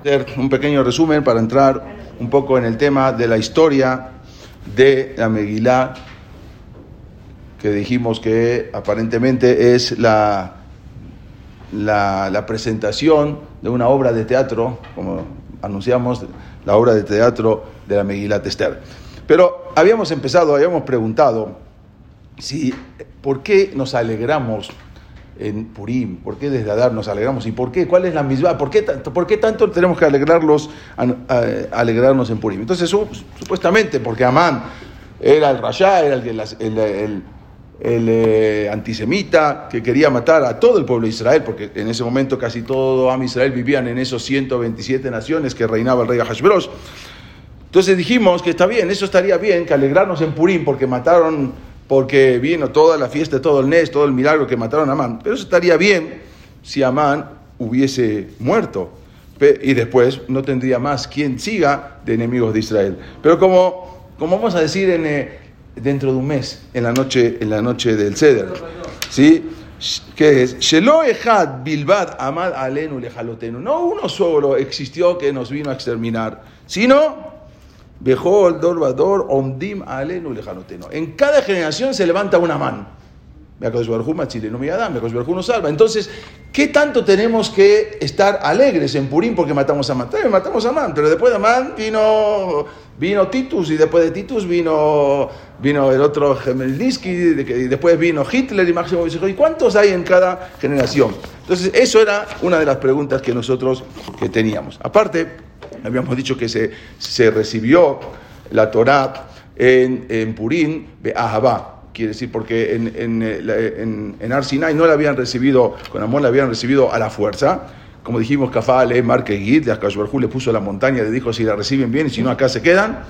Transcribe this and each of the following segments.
hacer un pequeño resumen para entrar un poco en el tema de la historia de la Megilá, que dijimos que aparentemente es la, la, la presentación de una obra de teatro, como anunciamos, la obra de teatro de la Megilá Tester. Pero habíamos empezado, habíamos preguntado si, ¿por qué nos alegramos en Purim? ¿Por qué desde Adar nos alegramos? ¿Y por qué? ¿Cuál es la misma? ¿Por qué, ¿Por qué tanto tenemos que alegrarnos en Purim? Entonces, su, supuestamente, porque Amán era el Rayá, era el eh, antisemita que quería matar a todo el pueblo de Israel, porque en ese momento casi todo Am Israel vivían en esos 127 naciones que reinaba el rey Ahashverosh. Entonces dijimos que está bien, eso estaría bien, que alegrarnos en Purim porque mataron porque vino toda la fiesta, todo el Nes, todo el milagro que mataron a Amán. Pero eso estaría bien si Amán hubiese muerto y después no tendría más quien siga de enemigos de Israel. Pero como, como vamos a decir en, eh, dentro de un mes, en la noche, en la noche del Ceder, ¿sí? que es Shelo Echad Bilbad Amad Alenu Lejalotenu. No uno solo existió que nos vino a exterminar, sino Bejol, Dorvador, Omdim, Alenu, Lejanoteno. En cada generación se levanta una mano. salva. Entonces, ¿qué tanto tenemos que estar alegres en Purim porque matamos a Amán? matamos a Amán, pero después de Amán vino, vino Titus y después de Titus vino, vino el otro Gemelniski y después vino Hitler y Máximo ¿Y cuántos hay en cada generación? Entonces, eso era una de las preguntas que nosotros que teníamos. Aparte, Habíamos dicho que se, se recibió la Torah en, en Purín de Ahabá. Quiere decir, porque en, en, en, en Arsinai no la habían recibido, con amor la habían recibido a la fuerza. Como dijimos, Kafale, Marque Gid, le puso la montaña, le dijo si la reciben bien y si no acá se quedan.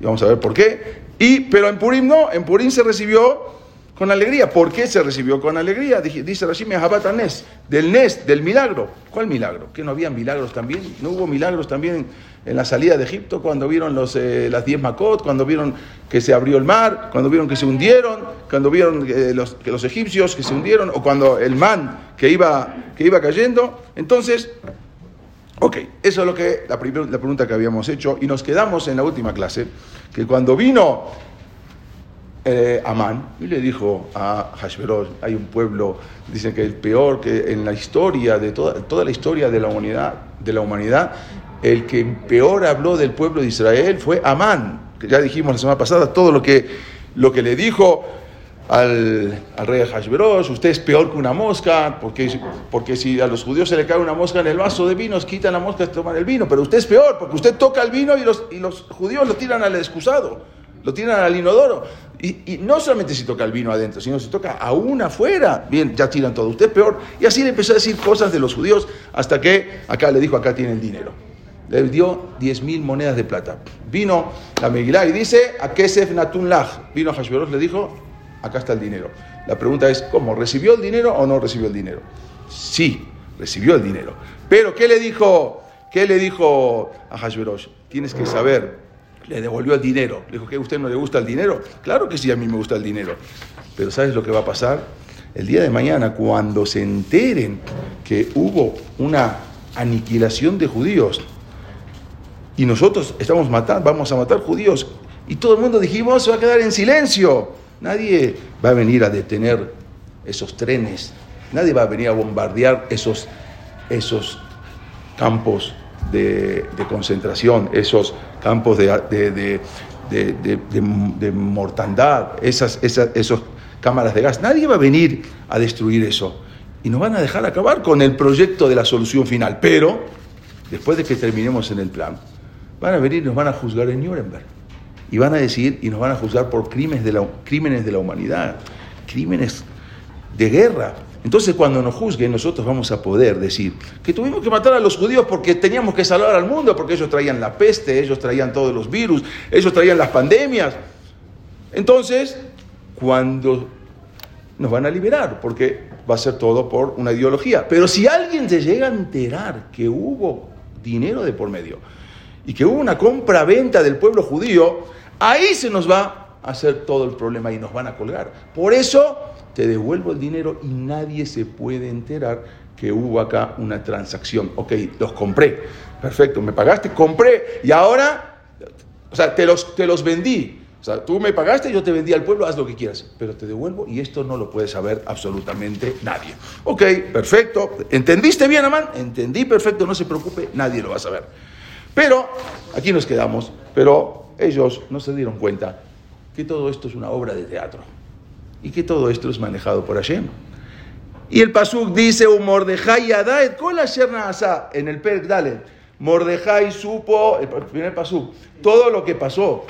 Y vamos a ver por qué. Y, pero en Purim no, en Purim se recibió con alegría. ¿Por qué se recibió con alegría? Dice Rashi Mehabata Nes, del Nes, del milagro. ¿Cuál milagro? ¿Que no había milagros también? ¿No hubo milagros también en la salida de Egipto cuando vieron los, eh, las diez Makot, cuando vieron que se abrió el mar, cuando vieron que se hundieron, cuando vieron que los, que los egipcios que se hundieron, o cuando el man que iba, que iba cayendo? Entonces, ok, eso es lo que, la, la pregunta que habíamos hecho, y nos quedamos en la última clase, que cuando vino eh, Amán y le dijo a Hashverosh, hay un pueblo, dicen que el peor que en la historia, de toda, toda la historia de la humanidad, de la humanidad, el que peor habló del pueblo de Israel fue Amán, que ya dijimos la semana pasada todo lo que, lo que le dijo al, al rey Hashverosh, usted es peor que una mosca, porque, porque si a los judíos se le cae una mosca en el vaso de vino, quitan la mosca toman el vino, pero usted es peor, porque usted toca el vino y los, y los judíos lo tiran al excusado, lo tiran al inodoro. Y, y, no solamente si toca el vino adentro, sino si toca aún afuera, bien, ya tiran todo, usted es peor. Y así le empezó a decir cosas de los judíos hasta que acá le dijo, acá tiene el dinero. Le dio 10 mil monedas de plata. Vino la Megilá y dice, a Kesef Natun Lach. Vino a Hashverosh, le dijo, acá está el dinero. La pregunta es, ¿cómo? ¿Recibió el dinero o no recibió el dinero? Sí, recibió el dinero. Pero, ¿qué le dijo, qué le dijo a Hashverosh? Tienes que saber le devolvió el dinero. Le dijo, ¿qué? ¿Usted no le gusta el dinero? Claro que sí, a mí me gusta el dinero. Pero ¿sabes lo que va a pasar? El día de mañana, cuando se enteren que hubo una aniquilación de judíos y nosotros estamos matando, vamos a matar judíos y todo el mundo dijimos, se va a quedar en silencio. Nadie va a venir a detener esos trenes. Nadie va a venir a bombardear esos, esos campos de, concentración, esos campos de, mortandad, esas, esas cámaras de gas. Nadie va a venir a destruir eso. Y nos van a dejar acabar con el proyecto de la solución final. Pero, después de que terminemos en el plan, van a venir y nos van a juzgar en Nuremberg. Y van a decir, y nos van a juzgar por crímenes de la, crímenes de la humanidad, crímenes de guerra. Entonces cuando nos juzguen nosotros vamos a poder decir que tuvimos que matar a los judíos porque teníamos que salvar al mundo, porque ellos traían la peste, ellos traían todos los virus, ellos traían las pandemias. Entonces, cuando nos van a liberar, porque va a ser todo por una ideología. Pero si alguien se llega a enterar que hubo dinero de por medio y que hubo una compra-venta del pueblo judío, ahí se nos va a hacer todo el problema y nos van a colgar. Por eso te devuelvo el dinero y nadie se puede enterar que hubo acá una transacción. Ok, los compré. Perfecto, me pagaste, compré y ahora, o sea, te los, te los vendí. O sea, tú me pagaste, yo te vendí al pueblo, haz lo que quieras, pero te devuelvo y esto no lo puede saber absolutamente nadie. Ok, perfecto. ¿Entendiste bien, Amán? Entendí perfecto, no se preocupe, nadie lo va a saber. Pero, aquí nos quedamos, pero ellos no se dieron cuenta que todo esto es una obra de teatro y que todo esto es manejado por Hashem. Y el Pasuk dice, Mordejai Adaet la asa en el Perk Dalet. Mordejai supo, el primer Pasuk, todo lo que pasó.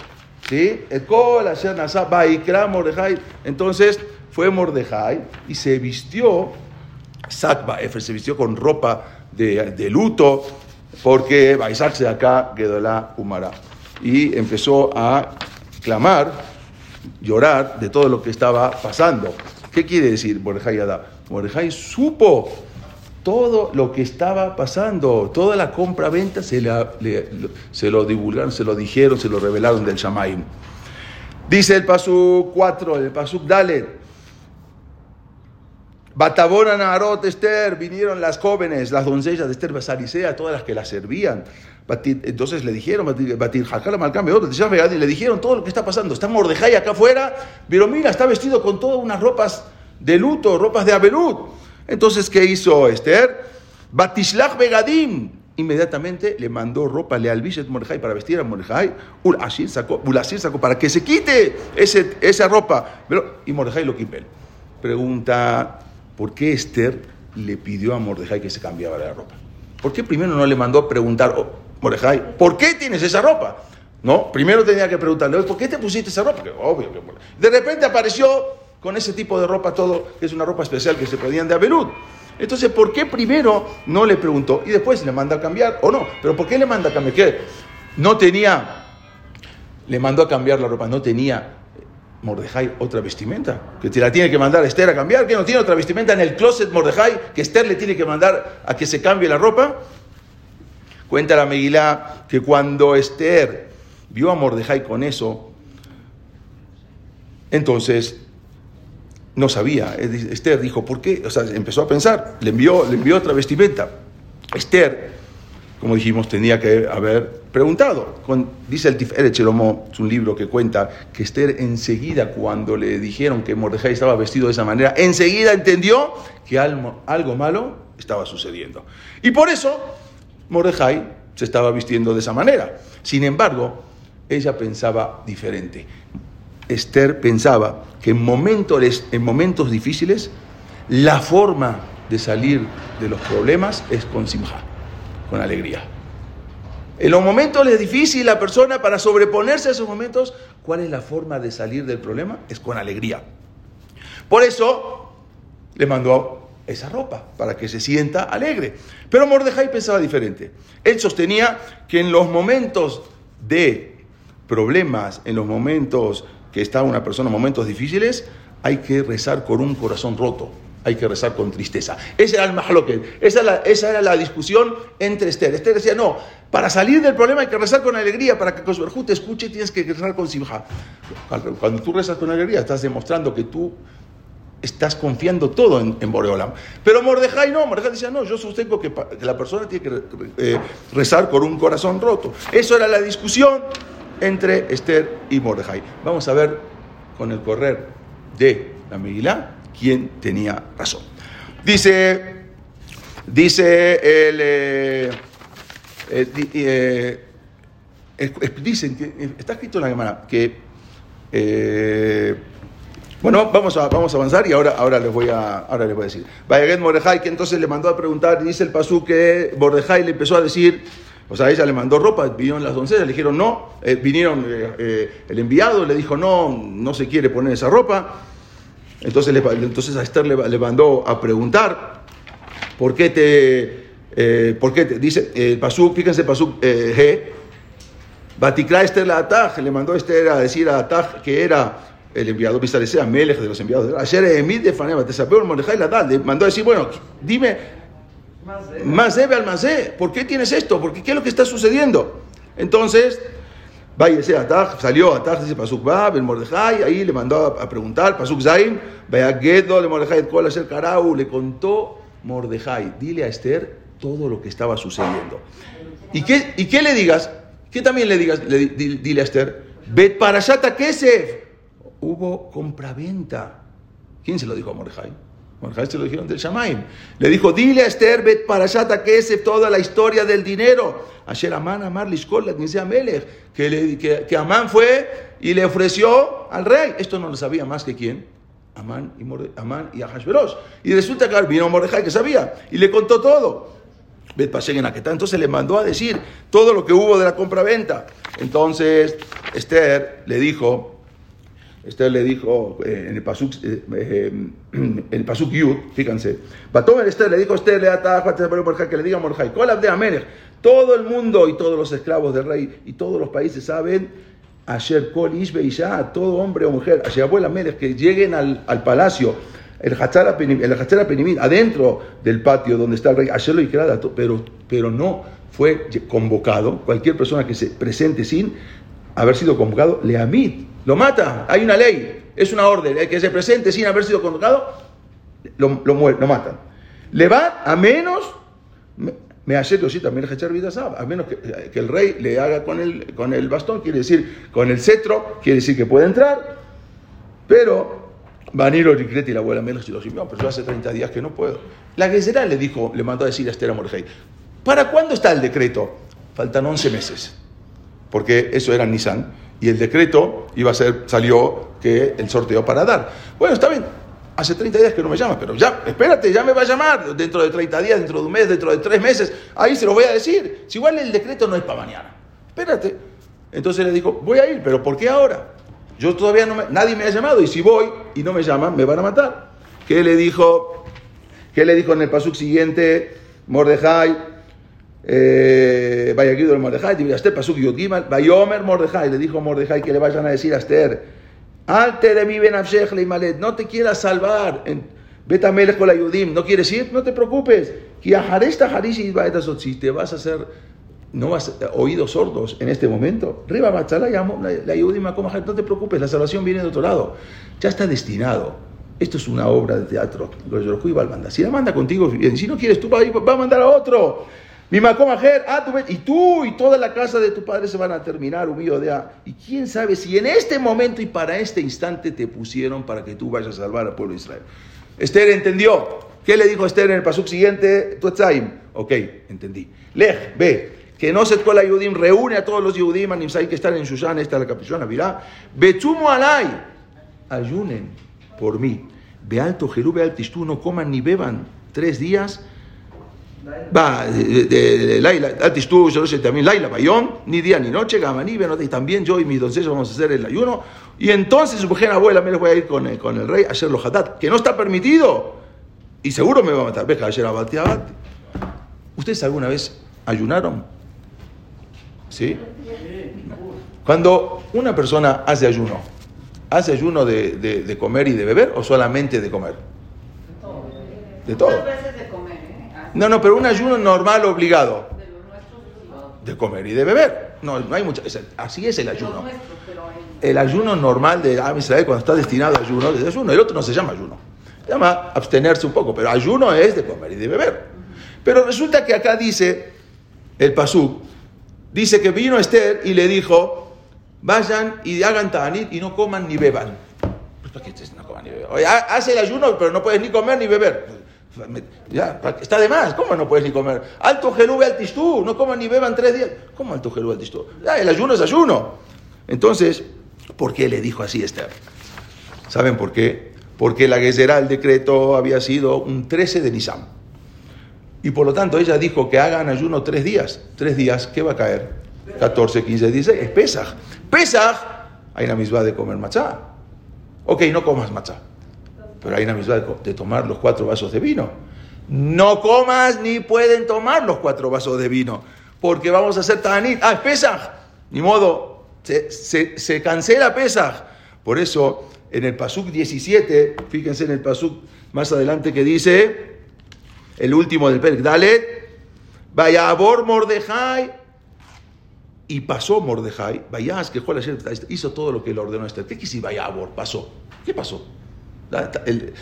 ¿Sí? Kol Asher Nasa, Baikra Mordejai. Entonces fue Mordejai y se vistió, Sakba Efer, se vistió con ropa de, de luto, porque va de acá, Gedolá Umara. Y empezó a clamar, llorar de todo lo que estaba pasando. ¿Qué quiere decir Mordejai Adá? Mordejai supo todo lo que estaba pasando, toda la compra-venta se, se, lo divulgaron, se lo dijeron, se lo revelaron del Shamaim. Dice el Pasuk 4, el Pasuk Dalet. Batabona Narot Esther, vinieron las jóvenes, las doncellas de Esther Basarisea, todas las que la servían. Entonces le dijeron, Batir le dijeron todo lo que está pasando. Está Mordejai acá afuera, pero mira, está vestido con todas unas ropas de luto, ropas de Abelut. Entonces, ¿qué hizo Esther? Batishlach Begadim. Inmediatamente le mandó ropa, le albiset Mordejai para vestir a Mordejai. Ul sacó, sacó para que se quite ese, esa ropa. Pero, y Mordejai lo quipel. Pregunta, ¿por qué Esther le pidió a Mordejai que se cambiara la ropa? ¿Por qué primero no le mandó a preguntar, oh, Mordejai, ¿por qué tienes esa ropa? No, primero tenía que preguntarle, ¿por qué te pusiste esa ropa? obvio que... De repente apareció con ese tipo de ropa todo, que es una ropa especial que se pedían de Averud. Entonces, ¿por qué primero no le preguntó y después le manda a cambiar o no? Pero ¿por qué le manda a cambiar? ¿Qué? No tenía, le mandó a cambiar la ropa, no tenía Mordejai otra vestimenta, que te la tiene que mandar a Esther a cambiar, que no tiene otra vestimenta en el closet Mordejai, que Esther le tiene que mandar a que se cambie la ropa. Cuenta la Megilá que cuando Esther vio a Mordejai con eso, entonces no sabía. Esther dijo, ¿por qué? O sea, empezó a pensar, le envió, le envió otra vestimenta. Esther, como dijimos, tenía que haber preguntado. dice el Tiferet Chelomo, es un libro que cuenta que Esther enseguida, cuando le dijeron que Mordejai estaba vestido de esa manera, enseguida entendió que algo, malo estaba sucediendo. Y por eso Mordejai se estaba vistiendo de esa manera. Sin embargo, ella pensaba diferente. Esther pensaba que en momentos, en momentos difíciles la forma de salir de los problemas es con simja, con alegría. En los momentos difíciles, la persona para sobreponerse a esos momentos, ¿cuál es la forma de salir del problema? Es con alegría. Por eso le mandó esa ropa, para que se sienta alegre. Pero Mordejai pensaba diferente. Él sostenía que en los momentos de problemas, en los momentos que está una persona en momentos difíciles, hay que rezar con un corazón roto hay que rezar con tristeza. Ese era el mahloket, esa, esa era la discusión entre Esther. Esther decía, no, para salir del problema hay que rezar con alegría, para que Kosberjú te escuche tienes que rezar con simja. Cuando tú rezas con alegría estás demostrando que tú estás confiando todo en, en Boreolam. Pero Mordejai no, Mordejai decía, no, yo sostengo que, la persona tiene que eh, rezar con un corazón roto. Eso era la discusión entre Esther y Mordejai. Vamos a ver con el correr de la Megilá quién tenía razón. Dice, dice el, eh, eh, está escrito en la Gemara que, eh, bueno, vamos a, vamos a avanzar y ahora, ahora, les voy a, ahora les voy a decir. Vayaget Mordejai, que entonces le mandó a preguntar, y dice el pasú que Mordejai le empezó a decir, o sea, ella le mandó ropa, vinieron las doncellas, le dijeron no, vinieron el enviado, le dijo no, no se quiere poner esa ropa. Entonces, entonces a Esther le, mandó a preguntar, ¿por qué te, eh, por qué te, dice, el Pasuk, fíjense Pasuk eh, G, Batikra Esther la Ataj, le mandó a Esther a decir a Ataj que era el enviado sea Melech de los enviados. Ayer Emid de Faneba, te sabió el Mordejai la le mandó a decir, bueno, dime, más debe al más ¿por qué tienes esto? ¿Por qué, ¿Qué es lo que está sucediendo? Entonces, Vaya ese Ataj, salió Ataj, dice Pasuk Bab, el Mordejai, ahí le mandó a, preguntar, Pasuk Zain, vaya Gedo, le Mordejai, Kol Asher Karau, le contó Mordejai, dile a Esther todo lo que estaba sucediendo. ¿Y qué, y qué le digas? ¿Qué también le digas? Le, dile a Esther, Bet Parashata Kesef. Hubo compraventa. ¿Quién se lo dijo a Mordejai? Se lo dijeron del Shamaim. Le dijo, dile a Esther, Bet Parashata Kesef, toda la historia del dinero. Ayer Amán Amar Lishkol Melech, que, le, que, Amán fue y le ofreció al rey. Esto no lo sabía más que quién. Amán y, Morde, Amán y. Y resulta que vino Mordejai que sabía y le contó todo. Entonces le mandó a decir todo lo que hubo de la compra-venta. Entonces Esther le dijo, Esther le dijo eh, en el Pasuk, eh, eh, el Pasuk Yud, fíjense, Batomer Esther le dijo Esther, que le diga a Mordejai, de todo el mundo y todos los esclavos del rey y todos los países saben Asher Kol ya todo hombre o mujer, Asher Abuela Melech, que lleguen al, al palacio, el Hachara Penimit, adentro del patio donde está el rey, Asher lo pero, pero no fue convocado, cualquier persona que se presente sin haber sido convocado, le amit, lo mata, hay una ley, es una orden, el que se presente sin haber sido convocado, lo, lo, lo matan. Le va a menos me también a menos que, el rey le haga con el, con el bastón, quiere decir, con el cetro, quiere decir que puede entrar, pero Vanilo y la abuela menos y los pero yo hace 30 días que no puedo. La Gesera le dijo, le mandó a decir a Esther a ¿para cuándo está el decreto? Faltan 11 meses, porque eso era Nissan, y el decreto iba a ser, salió que el sorteo para dar. Bueno, está bien, Hace 30 días que no me llama, pero ya, espérate, ya me va a llamar dentro de 30 días, dentro de un mes, dentro de tres meses. Ahí se lo voy a decir. Si igual el decreto no es para mañana. Espérate. Entonces le dijo, voy a ir, pero ¿por qué ahora? Yo todavía no me, nadie me ha llamado y si voy y no me llaman, me van a matar. ¿Qué le dijo? ¿Qué le dijo en el pasuk siguiente? Mordejai, eh, vaya aquí del Mordejai, este pasuk Yogimal, Vayomer Mordejai, le dijo Mordejai que le vayan a decir a Esther, de mi no te quieras salvar. Betamelech con la Yudim, ¿no quieres ir? No te preocupes. Si te vas a hacer, no vas a, oídos sordos en este momento, la no te preocupes, la salvación viene de otro lado. Ya está destinado. Esto es una obra de teatro. Si la manda contigo, si no quieres tú, va a mandar a otro. Mi ah, y tú y toda la casa de tu padre se van a terminar, humillo de A. Y quién sabe si en este momento y para este instante te pusieron para que tú vayas a salvar al pueblo de Israel. Esther entendió. ¿Qué le dijo Esther en el pasuk siguiente? Tuetzaim. Ok, entendí. Lej, ve, que no se la Yudim, reúne a todos los Yudim, Animsai que están en Shushan, esta es la capuchona, mirá. Betumo alay, ayunen por mí. Ve alto Jerú, ve altistú, no coman ni beban tres días Laila, tú, yo sé también Laila, Bayón, ni día ni noche, Gamaní, y también yo y mis doncellas vamos a hacer el ayuno. Y entonces su mujer abuela me les voy a ir con el, con el rey a hacerlo hatat, que no está permitido. Y seguro me va a matar. Veja, ayer abati, abati. ¿Ustedes alguna vez ayunaron? ¿Sí? Cuando una persona hace ayuno, ¿hace ayuno de, de comer y de beber o solamente de comer? De todo. No, no, pero un ayuno normal obligado. De comer y de beber. No, no hay mucha. Así es el ayuno. El ayuno normal de Israel, cuando está destinado a ayuno, es ayuno. El otro no se llama ayuno. Se llama abstenerse un poco, pero ayuno es de comer y de beber. Pero resulta que acá dice el Pasú, dice que vino Esther y le dijo, vayan y hagan tanit y no coman ni beban. Pues, ¿Para qué no coman ni beban? hace el ayuno, pero no puedes ni comer ni beber. Ya, está de más, ¿cómo no puedes ni comer? Alto gelube altistú, no coman ni beban tres días. ¿Cómo alto gelube altistú? Ya, el ayuno es ayuno. Entonces, ¿por qué le dijo así Esther? ¿Saben por qué? Porque la Gezerá, el decreto, había sido un 13 de Nisan. Y por lo tanto ella dijo que hagan ayuno tres días. Tres días, ¿qué va a caer? 14, 15, 16. Es Pesaj. Pesaj, hay una misma de comer machá. Ok, no comas machá pero hay una misma de tomar los cuatro vasos de vino. No comas ni pueden tomar los cuatro vasos de vino, porque vamos a hacer tanit. Ah, es Pesaj. Ni modo, se, cancela Pesaj. Por eso, en el Pasuk 17, fíjense en el Pasuk más adelante que dice, el último del Perk, Dalet, vaya a Mordejai, y pasó Mordejai, vaya que hizo todo lo que le ordenó Esther. ¿Qué quiere decir vaya a Pasó. ¿Qué pasó?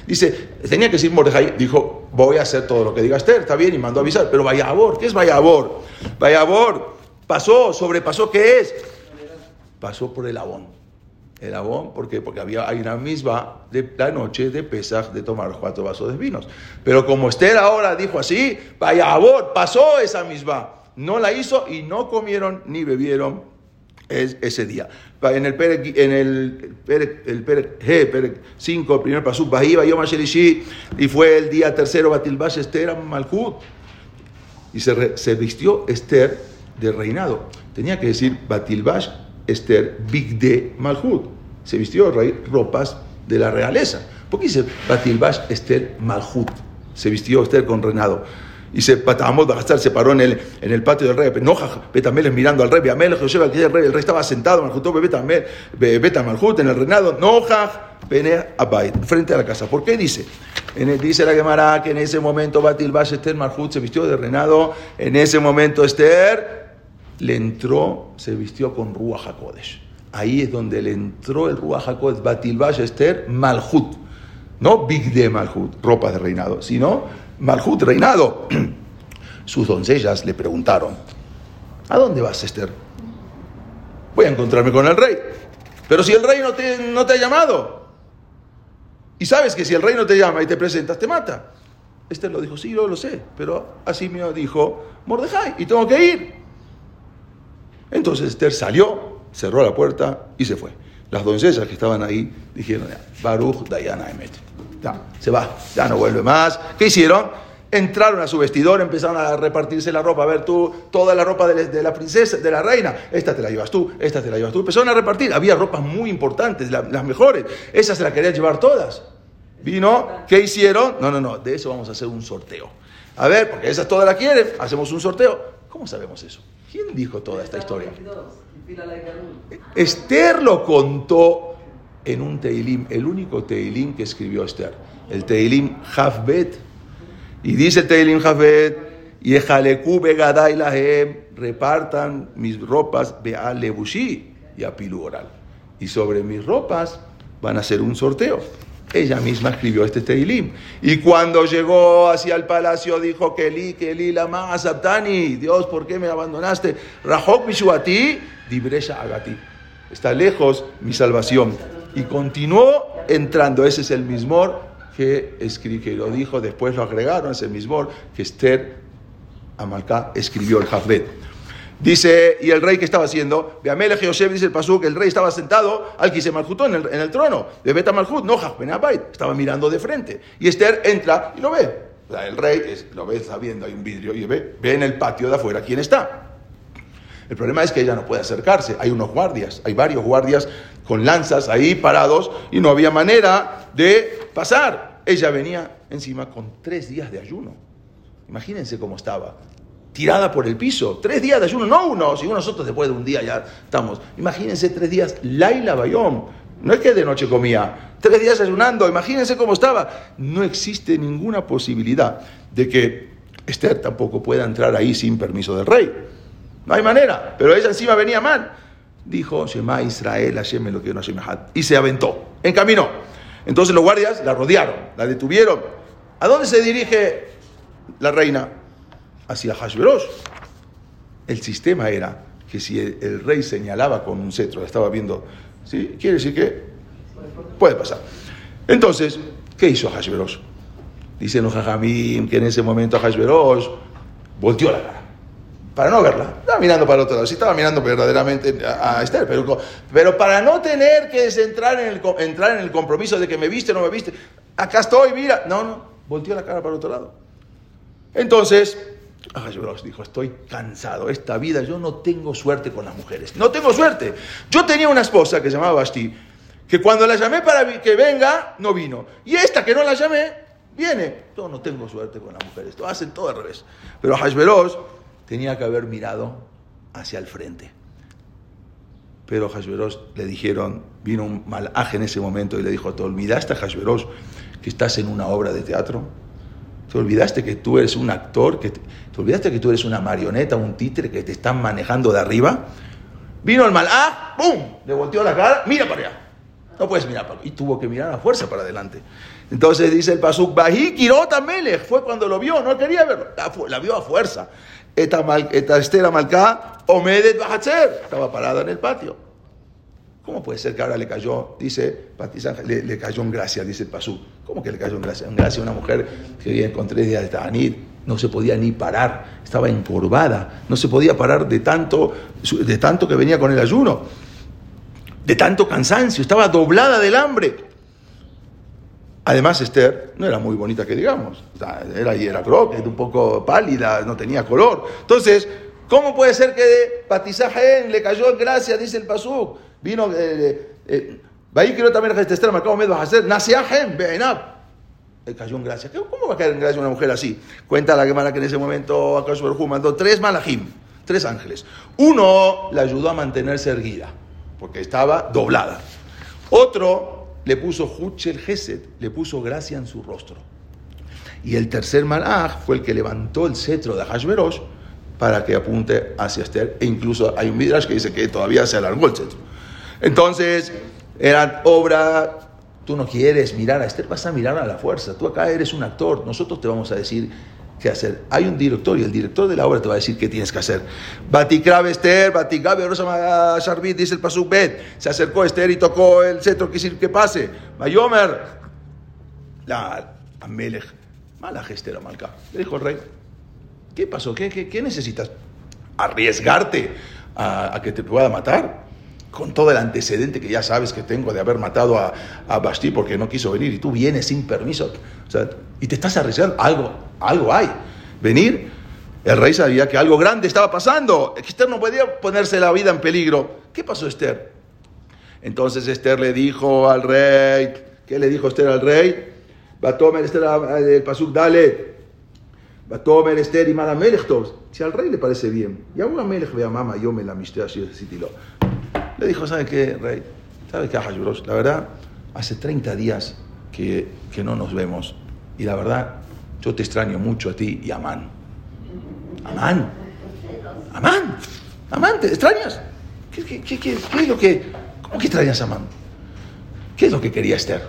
Dice, tenía que decir Mordejai, dijo, voy a hacer todo lo que diga Esther, está bien, y mandó a avisar. Pero vaya Vayabor, ¿qué es Vayabor? Vayabor, pasó, sobrepasó, ¿qué es? Pasó por el abón. El abón, ¿por qué? Porque había, hay una misma de la noche de Pesaj de tomar cuatro vasos de vinos. Pero como Esther ahora dijo así, Vayabor, pasó esa misma. No la hizo y no comieron ni bebieron ese día. En el Perek, en el Perek, el Perek, 5, el primer pasuk, Bahiba Yom y fue el día tercero, Batilbash Esther Malhut. Y se, se, vistió Esther de reinado. Tenía que decir Batilbash Esther Big de Malhut. Se vistió ropas de la realeza. ¿Por qué dice Batilbash Esther Malhut? Se vistió Esther con reinado. Y se patamos gastar se paró en el, en el patio del rey. Nojaj, Betamelech mirando al rey. Amel, José, el rey, el rey estaba sentado, Malhutó, Betamalhut, en el reinado. Nojaj, Bene Abait, frente a la casa. ¿Por qué dice? En el, dice la Gemara que en ese momento Batil Esther Malhut se vistió de reinado. En ese momento Esther le entró, se vistió con Ruach HaKodesh. Ahí es donde le entró el Ruach HaKodesh, Batil Esther Malhut. No Big de Malhut, ropa de reinado, sino Malhut, reinado. Sus doncellas le preguntaron, ¿a dónde vas, Esther? Voy a encontrarme con el rey. Pero si el rey no te, no te ha llamado, y sabes que si el rey no te llama y te presentas, te mata. Esther lo dijo, sí, yo lo sé, pero así me dijo Mordejai, y tengo que ir. Entonces Esther salió, cerró la puerta y se fue. Las doncellas que estaban ahí dijeron, Baruch Dayana Emet se va, ya no vuelve más. ¿Qué hicieron? Entraron a su vestidor, empezaron a repartirse la ropa. A ver, tú, toda la ropa de la, princesa, de la reina, esta te la llevas tú, esta te la llevas tú. Empezaron a repartir. Había ropas muy importantes, las mejores. Esas se las querían llevar todas. Vino, ¿qué hicieron? No, no, no, de eso vamos a hacer un sorteo. A ver, porque esas todas la quieren, hacemos un sorteo. ¿Cómo sabemos eso? ¿Quién dijo toda esta historia? Esther lo contó en un Teilim, el único Teilim que escribió Esther, el Teilim Havbet. Y dice el Teilim Havbet, y Begadai Lahem, repartan mis ropas Lebushi y a Oral. Y sobre mis ropas van a hacer un sorteo. Ella misma escribió este Teilim. Y cuando llegó hacia el palacio dijo, Keli, Keli, lama asabtani, Dios, ¿por qué me abandonaste? Rahok Mishuati, Dibresha Agati. Está lejos mi salvación y continuó entrando. Ese es el mismor que, que lo dijo, después lo agregaron, ese mismor que Esther Amalcá escribió el Jafbet. Dice, y el rey que estaba haciendo, Beamele José dice el pasú que el rey estaba sentado al que se malhutó en el, en el trono, de Beta Malhut, no estaba mirando de frente. Y Esther entra y lo ve. el rey lo ve, está viendo, hay un vidrio, y ve, ve en el patio de afuera quién está. El problema es que ella no puede acercarse. Hay unos guardias, hay varios guardias con lanzas ahí parados y no había manera de pasar. Ella venía encima con tres días de ayuno. Imagínense cómo estaba. Tirada por el piso. Tres días de ayuno, no uno. Si nosotros después de un día ya estamos. Imagínense tres días. Laila Bayón. No es que de noche comía. Tres días ayunando. Imagínense cómo estaba. No existe ninguna posibilidad de que Esther tampoco pueda entrar ahí sin permiso del rey. No hay manera. Pero ella encima venía mal. Dijo, Shema Israel, Hashem lo que no Y se aventó, encaminó. Entonces los guardias la rodearon, la detuvieron. ¿A dónde se dirige la reina? Hacia Hashverosh. El sistema era que si el, rey señalaba con un cetro, estaba viendo, ¿sí? Quiere decir que puede pasar. Entonces, ¿qué hizo Hashverosh? Dicen los Jajamim que en ese momento Hashverosh volteó la cara para no verla. Estaba mirando para otro lado. Sí, estaba mirando verdaderamente a, Esther, pero, pero para no tener que entrar en, el, entrar en el compromiso de que me viste o no me viste, acá estoy, mira. No, no, volteó la cara para otro lado. Entonces, Dios dijo, estoy cansado, esta vida, yo no tengo suerte con las mujeres. No tengo suerte. Yo tenía una esposa que se llamaba Basti, que cuando la llamé para que venga, no vino. Y esta que no la llamé, viene. Yo no tengo suerte con las mujeres. Esto hacen todo al revés. Pero Hashverosh tenía que haber mirado hacia el frente. Pero Hashverosh le dijeron, vino un malaje en ese momento y le dijo, ¿te olvidaste, Hashverosh, que estás en una obra de teatro? ¿Te olvidaste que tú eres un actor? Que te, olvidaste que tú eres una marioneta, un títere que te están manejando de arriba? Vino el malaj, ¡pum! Le volteó la cara, mira para allá. No puedes mirar, y tuvo que mirar a fuerza para adelante. Entonces dice el Pasuk, Bají Kirota Melech, fue cuando lo vio, no quería verlo, la, vio a fuerza. Esta, esta estaba parada en el patio. ¿Cómo puede ser que ahora le cayó, dice le, le cayó en gracia, dice el Pasú? ¿Cómo que le cayó en gracia? En gracia una mujer que vivía con tres días de Tanit, no se podía ni parar, estaba encorvada, no se podía parar de tanto, de tanto que venía con el ayuno, de tanto cansancio, estaba doblada del hambre. Además, Esther no era muy bonita que digamos, era, era era un poco pálida, no tenía color. Entonces, ¿cómo puede ser que Patizajen le cayó en gracia, dice el Pasú? Vino, eh, eh, eh quiero también Esther, me acabo de hacer, Nasiahem, Beenab. Le cayó en gracia. ¿Cómo va a caer en gracia una mujer así? Cuenta la Gemara que en ese momento Akash mandó tres malajim, tres ángeles. Uno la ayudó a mantenerse erguida, porque estaba doblada. Otro le puso Huchel Geset, le puso gracia en su rostro. Y el tercer malaj fue el que levantó el cetro de Hashverosh para que apunte hacia Esther. E incluso hay un midrash que dice que todavía se alargó el cetro. Entonces, era obra, tú no quieres mirar a Esther, vas a mirar a la fuerza. Tú acá eres un actor, nosotros te vamos a decir qué hacer. Hay un director y el director de la obra te va a decir qué tienes que hacer. Batikrabe Esther, Batikrabe Rosa Sharbit, dice el Pasuk Bet. Se acercó Esther y tocó el cetro, decir que pase. Mayomer, la Amelech, mala Esther Amalca. Le dijo el rey, ¿qué pasó? ¿Qué, qué, necesitas? ¿Arriesgarte a, a que te pueda matar? Con todo el antecedente que ya sabes que tengo de haber matado a, a Basti porque no quiso venir y tú vienes sin permiso y te estás arriesgando, algo, algo hay. Venir, el rey sabía que algo grande estaba pasando, Esther no podía ponerse la vida en peligro. ¿Qué pasó Esther? Entonces Esther le dijo al rey, ¿qué le dijo Esther al rey? Va a tomar Esther el pasuk, dale. Va a tomar Esther y Malamelech Si al rey le parece bien, y a una melech ve a mama, yo me la misté así, le dijo, ¿sabe qué, rey? ¿Sabe qué, La verdad, hace 30 días que, que, no nos vemos. Y la verdad, yo te extraño mucho a ti y a Amán. Amán. Amán. Amán, ¿te extrañas? ¿Qué, qué, qué, qué es lo que... ¿Cómo que extrañas a Amán? ¿Qué es lo que quería Esther?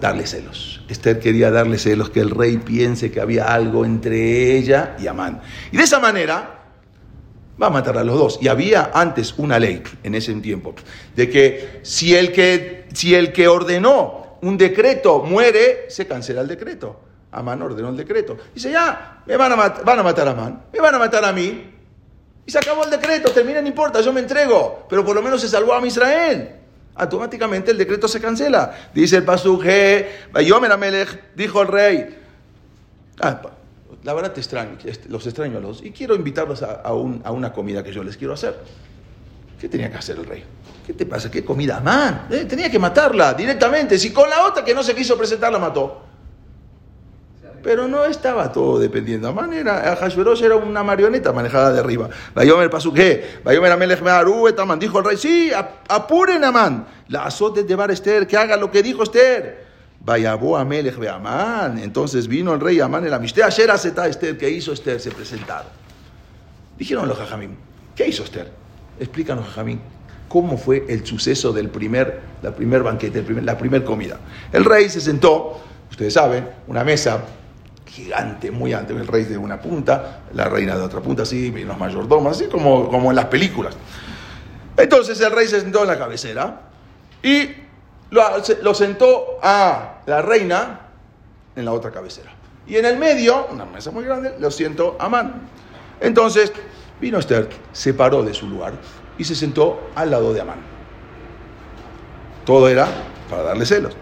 Darle celos. Esther quería darle celos, que el rey piense que había algo entre ella y Amán. Y de esa manera va a matar a los dos. Y había antes una ley en ese tiempo, de que si el que, si el que ordenó un decreto muere, se cancela el decreto. Amán ordenó el decreto. Dice, ya, me van a, van a matar a Amán, me van a matar a mí. Y se acabó el decreto, termina, no importa, yo me entrego. Pero por lo menos se salvó a Israel. Automáticamente el decreto se cancela. Dice el pasuje, Melech, dijo el rey. Ah, la verdad te extraño, los extraño a los y quiero invitarlos a, una comida que yo les quiero hacer. ¿Qué tenía que hacer el rey? ¿Qué te pasa? ¿Qué comida? Man, eh, tenía que matarla directamente. Si con la otra que no se quiso presentar la mató. Pero no estaba todo dependiendo. Amán era, Hashverosh era una marioneta manejada de arriba. Vayomer Pasuke, Vayomer Amelech Meharu, Etaman. Dijo el rey, sí, apuren a Amán. La azote de Bar Esther, que haga lo que dijo Esther. Vayabó a Melech Amán. Entonces vino el rey Amán en la Mistea Asher Esther. ¿Qué hizo Esther? Se presentaron. Dijeron los Jajamín, ¿qué hizo Esther? Explícanos, Jajamín, cómo fue el suceso del primer, la primer banquete, la primer comida. El rey se sentó, ustedes saben, una mesa gigante, muy alta, el rey de una punta, la reina de otra punta, así, los mayordomos, así como, como en las películas. Entonces el rey se sentó en la cabecera y lo, sentó a la reina en la otra cabecera. Y en el medio, una mesa muy grande, lo siento a Man. Entonces vino Esther, se paró de su lugar y se sentó al lado de Amán. Todo era para darle celos.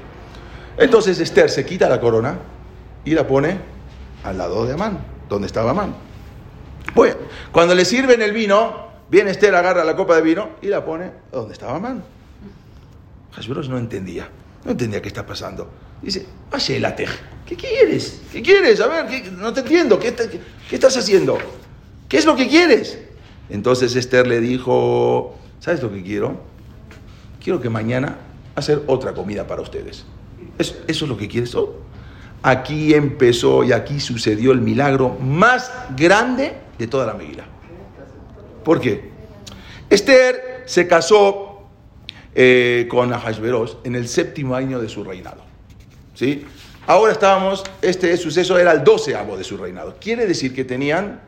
Entonces Esther se quita la corona y la pone al lado de Amán, donde estaba Amán. Bueno, cuando le sirven el vino, viene Esther, agarra la copa de vino y la pone donde estaba Amán. Hashverosh no entendía, no entendía qué está pasando. Dice, ¿qué quieres? ¿Qué quieres? A ver, no te entiendo, ¿Qué, ¿qué, estás haciendo? ¿Qué es lo que quieres? Entonces Esther le dijo, ¿sabes lo que quiero? Quiero que mañana hacer otra comida para ustedes. ¿Eso, es lo que quieres? Oh, aquí empezó y aquí sucedió el milagro más grande de toda la Megilá. ¿Por qué? Esther se casó eh, con Ahasveros en el séptimo año de su reinado. ¿Sí? Ahora estábamos, este suceso era el doceavo de su reinado. Quiere decir que tenían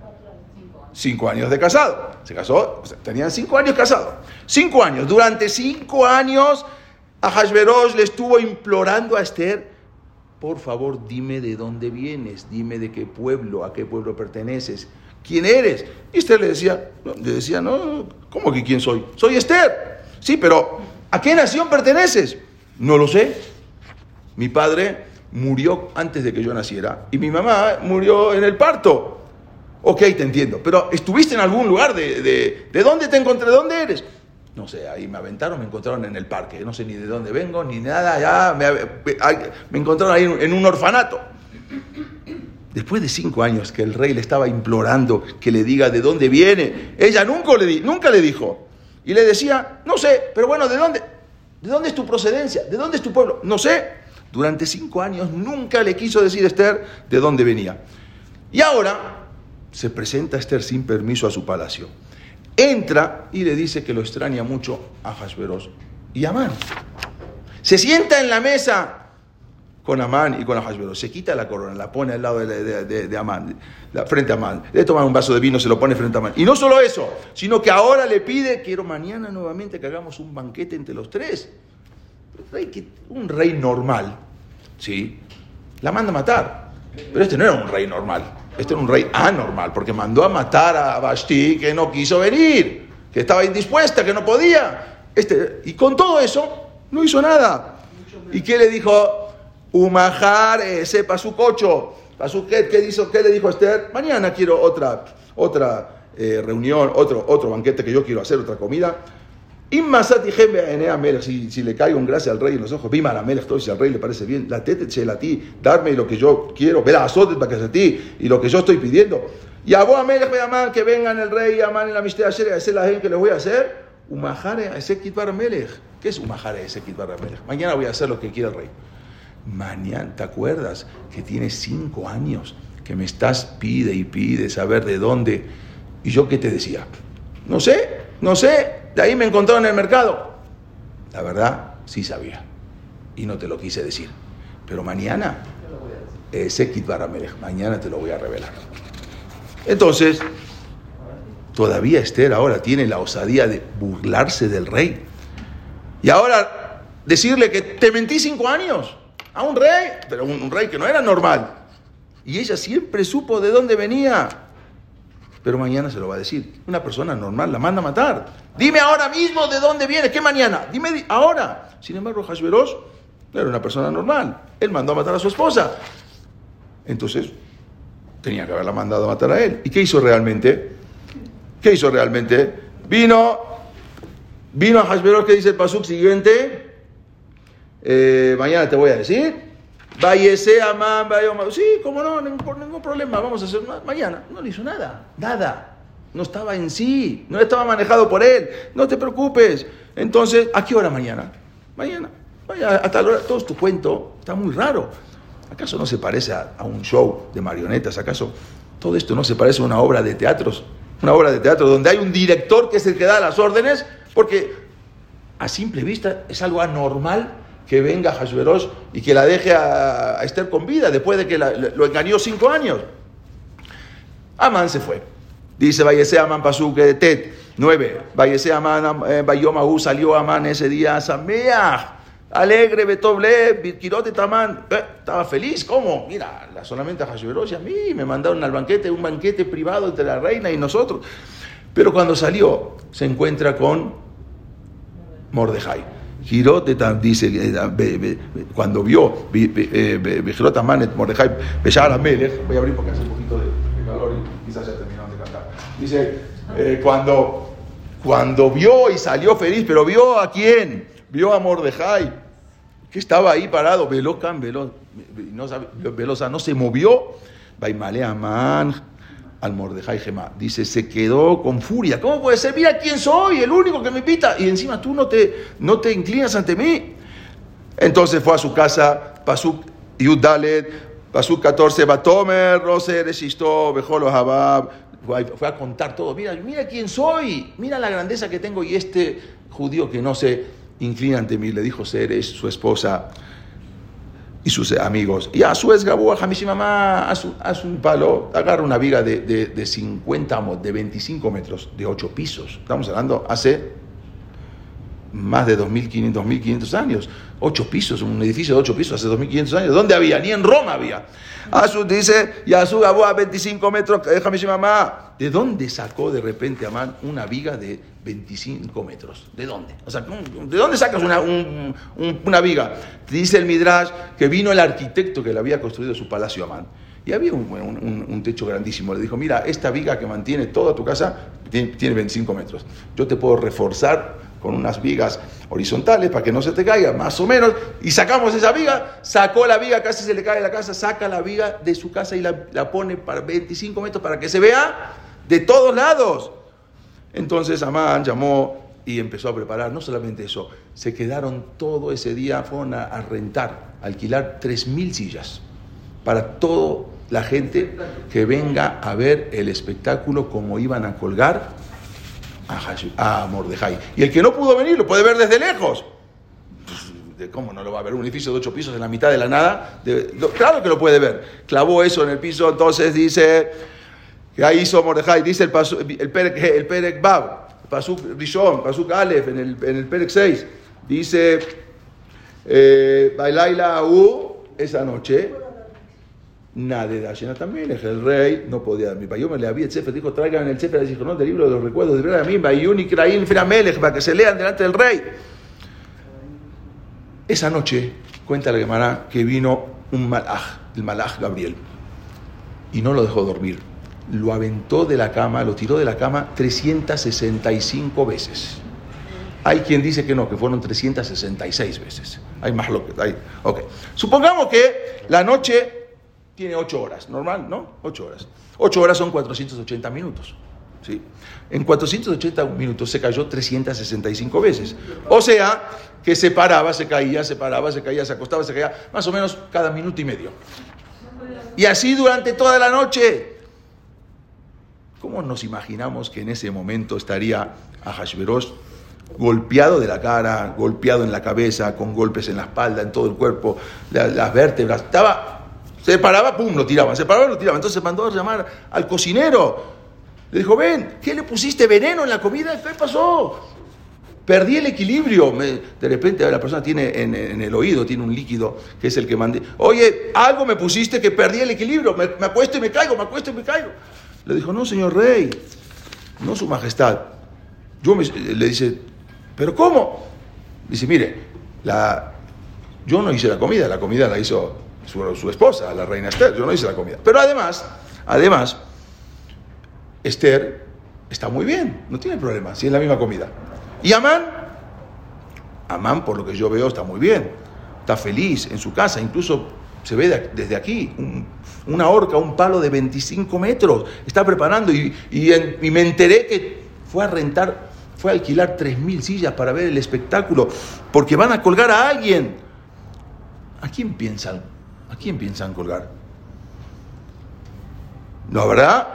cinco años de casado. Se casó, tenían cinco años casados. Cinco años. Durante cinco años, Ahasveros le estuvo implorando a Esther por favor dime de dónde vienes, dime de qué pueblo, a qué pueblo perteneces, quién eres. Y Esther le decía, le decía, no, ¿cómo que quién soy? Soy Esther. Sí, pero ¿a qué nación perteneces? No lo sé. Mi padre murió antes de que yo naciera y mi mamá murió en el parto. Ok, te entiendo, pero ¿estuviste en algún lugar de, de, de dónde te encontré? ¿De dónde eres? no sé, ahí me aventaron, me encontraron en el parque, no sé ni de dónde vengo, ni nada, ya me, encontraron ahí en un orfanato. Después de cinco años que el rey le estaba implorando que le diga de dónde viene, ella nunca le, nunca le dijo. Y le decía, no sé, pero bueno, ¿de dónde? ¿De dónde es tu procedencia? ¿De dónde es tu pueblo? No sé. Durante cinco años nunca le quiso decir a Esther de dónde venía. Y ahora se presenta Esther sin permiso a su palacio entra y le dice que lo extraña mucho a Hashverosh y a Amán. Se sienta en la mesa con Amán y con Hashverosh. Se quita la corona, la pone al lado de, Amán, frente a Amán. Le toma un vaso de vino, se lo pone frente a Amán. Y no solo eso, sino que ahora le pide, quiero mañana nuevamente que hagamos un banquete entre los tres. Un rey normal, ¿sí? La manda a matar. Pero este no era un rey normal. Este era un rey anormal, porque mandó a matar a Basti, que no quiso venir, que estaba indispuesta, que no podía. Este, y con todo eso, no hizo nada. ¿Y qué le dijo? Umajar, ese su cocho. ¿Qué, hizo, ¿Qué le dijo Esther? Mañana quiero otra, otra eh, reunión, otro, otro banquete que yo quiero hacer, otra comida. Si, si le caigo un gracia al rey en los ojos, Bima la todo si al rey le parece bien, la a ti, darme lo que yo quiero, que a ti, y lo que yo estoy pidiendo. Y a vos, Amelech, Amán, que vengan el rey y Amán en la amistad ayer, a hacer la gente que les voy a hacer, Umajare a ese kitbar melech. ¿Qué es Umajare a ese kitbar melech? Mañana voy a hacer lo que quiera el rey. Mañana, ¿te acuerdas que tienes cinco años que me estás pide y pide saber de dónde? ¿Y yo qué te decía? No sé, no sé, de ahí me encontró en el mercado. La verdad, sí sabía. Y no te lo quise decir. Pero mañana, ese Kit mañana te lo voy a revelar. Entonces, todavía Esther ahora tiene la osadía de burlarse del rey. Y ahora decirle que te mentí cinco años a un rey, pero un rey que no era normal. Y ella siempre supo de dónde venía pero mañana se lo va a decir. Una persona normal la manda a matar. Dime ahora mismo de dónde viene, ¿qué mañana? Dime ahora. Sin embargo, Hashverosh no era una persona normal. Él mandó a matar a su esposa. Entonces, tenía que haberla mandado a matar a él. ¿Y qué hizo realmente? ¿Qué hizo realmente? Vino, vino a Hashverosh que dice el pasuk siguiente. Eh, mañana te voy a decir. Vayese Amán, Sí, cómo no, ningún, ningún problema, vamos a hacer mañana. No le hizo nada, nada. No estaba en sí, no estaba manejado por él. No te preocupes. Entonces, ¿a qué hora mañana? Mañana. Vaya, hasta la hora, todo tu cuento está muy raro. ¿Acaso no se parece a, a, un show de marionetas? ¿Acaso todo esto no se parece a una obra de teatros? Una obra de teatro donde hay un director que es el que da las órdenes, porque a simple vista es algo anormal que venga Hashverosh y que la deje a, Esther con vida después de que lo engañó cinco años. Amán se fue. Dice, vayese Amán Pasuque Tet, nueve. Vayese Amán, eh, Bayomahu, salió Amán ese día a Sameach. Alegre, Betoble, Kirote Tamán. Eh, estaba feliz, ¿cómo? Mira, solamente a Hashverosh y a mí me mandaron al banquete, un banquete privado entre la reina y nosotros. Pero cuando salió, se encuentra con Mordejai. Girote dice, eh, cuando vio Girot Amanet Mordejai Beshar Amelech, voy a abrir porque hace un poquito de, calor y quizás ya terminaron de cantar. Dice, eh, cuando, cuando vio y salió feliz, pero vio a quién? Vio a Mordejai, que estaba ahí parado, Velocan, Velosa, no se movió. Baimale Amán, al Mordejai Gemá. Dice, se quedó con furia. ¿Cómo puede ser? Mira quién soy, el único que me invita. Y encima tú no te, no te inclinas ante mí. Entonces fue a su casa, Pasuk Yudalet, Pasuk 14, Batomer, Roser, Esisto, Bejolo Habab. Fue a contar todo. Mira, mira quién soy. Mira la grandeza que tengo y este judío que no se, inclina ante mí, le dijo Ceres, su esposa y sus amigos. Y a su esgabú, a mi mamá, haz un, palo, agarra una viga de, de, de 50, de 25 metros, de 8 pisos. Estamos hablando hace más de 2.500, 2.500 años. 8 pisos, un edificio de 8 pisos hace 2.500 años. ¿Dónde había? Ni en Roma había. Asu dice, y a 25 metros, déjame mi mamá. ¿De dónde sacó de repente Amán una viga de 25 metros? ¿De dónde? O sea, ¿de dónde sacas una, una viga? Dice el Midrash que vino el arquitecto que le había construido su palacio Amán. Y había un, techo grandísimo. Le dijo, mira, esta viga que mantiene toda tu casa tiene, tiene 25 metros. Yo te puedo reforzar con unas vigas horizontales para que no se te caiga, más o menos, y sacamos esa viga, sacó la viga, casi se le cae la casa, saca la viga de su casa y la, pone para 25 metros para que se vea de todos lados. Entonces Amán llamó y empezó a preparar, no solamente eso, se quedaron todo ese día, fueron a, a rentar, a alquilar 3.000 sillas para toda la gente que venga a ver el espectáculo como iban a colgar a, Mordejai. Y el que no pudo venir lo puede ver desde lejos. Pues, ¿Cómo no lo va a ver? Un edificio de ocho pisos en la mitad de la nada. claro que lo puede ver. Clavó eso en el piso, entonces dice que ahí hizo Mordejai. Dice el, el, Perek, el Perek Bab, Pasuk Rishon, Pasuk Aleph, en el, en el Perek 6. Dice, eh, Bailaila U, esa noche, Nade de también, el rey no podía dormir. me le había el Sefer, dijo, traigan el Sefer, dijo, no, del libro de los recuerdos de mí, Bayun y Kraín Firamelech, para que se lean delante del rey. Esa noche, cuenta la Gemara, que vino un malaj, el malaj Gabriel, y no lo dejó dormir. Lo aventó de la cama, lo tiró de la cama 365 veces. Hay quien dice que no, que fueron 366 veces. Hay más lo que hay. Ok. Supongamos que la noche tiene 8 horas, normal, ¿no? 8 horas. 8 horas son 480 minutos. ¿sí? En 480 minutos se cayó 365 veces. O sea, que se paraba, se caía, se paraba, se caía, se acostaba, se caía, más o menos cada minuto y medio. Y así durante toda la noche. ¿Cómo nos imaginamos que en ese momento estaría a Hashverosh golpeado de la cara, golpeado en la cabeza, con golpes en la espalda, en todo el cuerpo, las vértebras? Estaba se paraba, pum, lo tiraban. Se paraba, lo tiraban. Entonces mandó a llamar al cocinero. Le dijo, ven, ¿qué le pusiste veneno en la comida? ¿Qué pasó? Perdí el equilibrio. de repente la persona tiene en, el oído, tiene un líquido que es el que mandé. Oye, algo me pusiste que perdí el equilibrio. Me, acuesto y me caigo, me acuesto y me caigo. Le dijo, no, señor rey, no su majestad. Yo le dice, ¿pero cómo? Dice, mire, la, yo no hice la comida, la comida la hizo su, esposa, la reina Esther. Yo no hice la comida. Pero además, además, Esther está muy bien, no tiene problema, si es la misma comida. Y Amán, Amán, por lo que yo veo, está muy bien, está feliz en su casa, incluso se ve desde aquí una horca, un palo de 25 metros, está preparando y, y, me enteré que fue a rentar, fue a alquilar 3.000 sillas para ver el espectáculo, porque van a colgar a alguien. ¿A quién piensan ¿A quién piensan colgar? La verdad,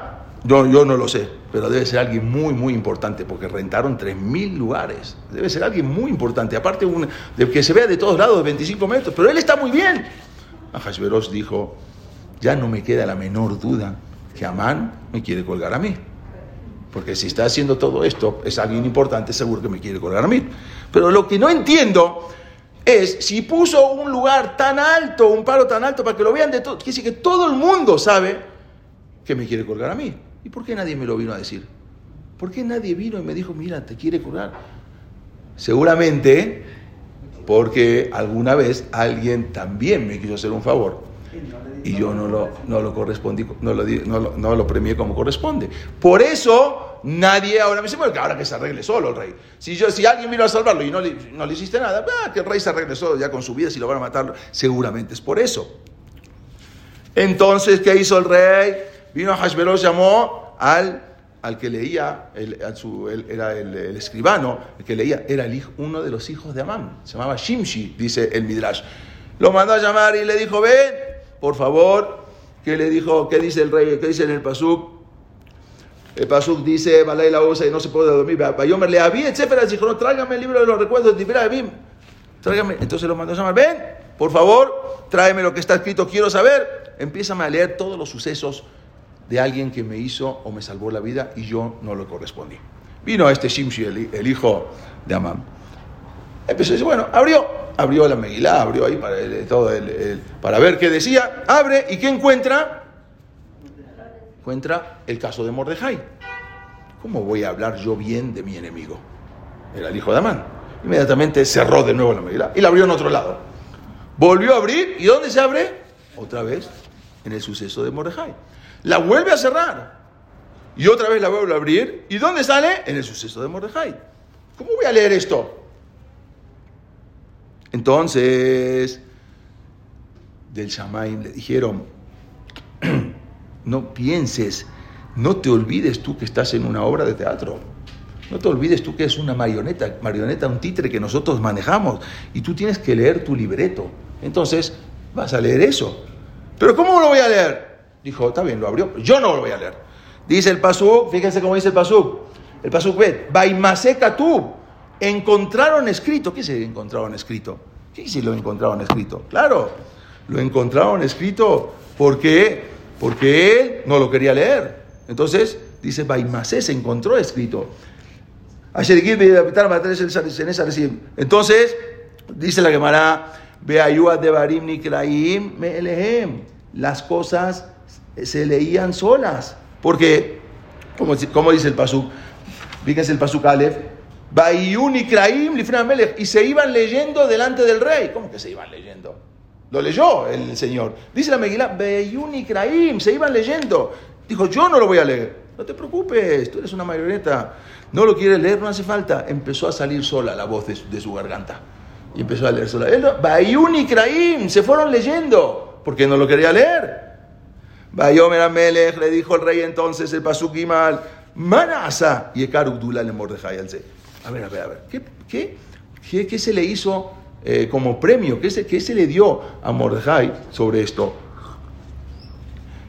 yo, yo no lo sé, pero debe ser alguien muy, muy importante, porque rentaron 3.000 lugares. Debe ser alguien muy importante, aparte de que se vea de todos lados, de 25 metros, pero él está muy bien. Ahasveros dijo, ya no me queda la menor duda que Amán me quiere colgar a mí. Porque si está haciendo todo esto, es alguien importante, seguro que me quiere colgar a mí. Pero lo que no entiendo es si puso un lugar tan alto, un palo tan alto para que lo vean de todo, quiere decir que todo el mundo sabe que me quiere colgar a mí. ¿Y por qué nadie me lo vino a decir? ¿Por qué nadie vino y me dijo, mira, te quiere colgar? Seguramente porque alguna vez alguien también me quiso hacer un favor y yo no lo, no lo correspondí, no lo, no, lo premié como corresponde. Por eso nadie ahora me dice, bueno, que ahora que se arregle solo el rey. Si, yo, si alguien vino a salvarlo y no le, no le hiciste nada, ah, que el rey se arregle solo ya con su vida, si lo van a matar, seguramente es por eso. Entonces, ¿qué hizo el rey? Vino a Hashverosh, llamó al, al que leía, el, era el, escribano, el que leía, era el uno de los hijos de Amán, se llamaba Shimshi, dice el Midrash. Lo mandó a llamar y le dijo, ven, por favor, ¿qué le dijo? ¿Qué dice el rey? ¿Qué dice en el Pasuk? El Pasuk dice, Balay la usa y no se puede dormir. Bayomer le había, etcétera, dijo, tráigame el libro de los recuerdos de Tráigame. Entonces lo mandó a llamar, ven, por favor, tráeme lo que está escrito, quiero saber. Empiezame a leer todos los sucesos de alguien que me hizo o me salvó la vida y yo no lo correspondí. Vino este Shimshi, el, hijo de Amam. Empezó a decir, bueno, abrió, abrió la Megilá, abrió ahí para, todo para ver qué decía, abre y ¿qué encuentra? Encuentra el caso de Mordejai. ¿Cómo voy a hablar yo bien de mi enemigo? Era el hijo de Amán. Inmediatamente cerró de nuevo la Megilá y la abrió en otro lado. Volvió a abrir y ¿dónde se abre? Otra vez en el suceso de Mordejai. La vuelve a cerrar y otra vez la vuelve a abrir. ¿Y dónde sale? En el suceso de Mordejai. ¿Cómo voy a leer esto? Entonces, del Shamaim le dijeron, no pienses, no te olvides tú que estás en una obra de teatro. No te olvides tú que es una marioneta, marioneta, un títere que nosotros manejamos y tú tienes que leer tu libreto. Entonces, vas a leer eso. Pero ¿cómo lo voy a leer? Dijo, está bien, lo abrió, yo no lo voy a leer. Dice el Pasuk, fíjense cómo dice el Pasuk. El Pasuk ve, Baimaseka tú. Encontraron escrito. ¿Qué se encontraron escrito? ¿Qué si lo encontraron escrito? Claro, lo encontraron escrito porque, porque él no lo quería leer. Entonces, dice Baimasé, se encontró escrito. Entonces, dice la Gemara, Las cosas se leían solas. Porque, como, como dice el Pasuk, fíjense el Pasuk Aleph, y se iban leyendo delante del rey. ¿Cómo que se iban leyendo? Lo leyó el Señor. Dice la Megilá, se iban leyendo. Dijo, yo no lo voy a leer. No te preocupes, tú eres una marioneta. No lo quieres leer, no hace falta. Empezó a salir sola la voz de, su garganta. Y empezó a leer sola. se fueron leyendo. Porque no lo quería leer. Bayomer Amelech, le dijo el rey entonces, el Pasukimal, Manasa, y Ekarudula le Mordejai A ver, a ver, a ver, ¿qué, qué, qué, se le hizo eh, como premio? ¿Qué se, ¿Qué se le dio a Mordejai sobre esto?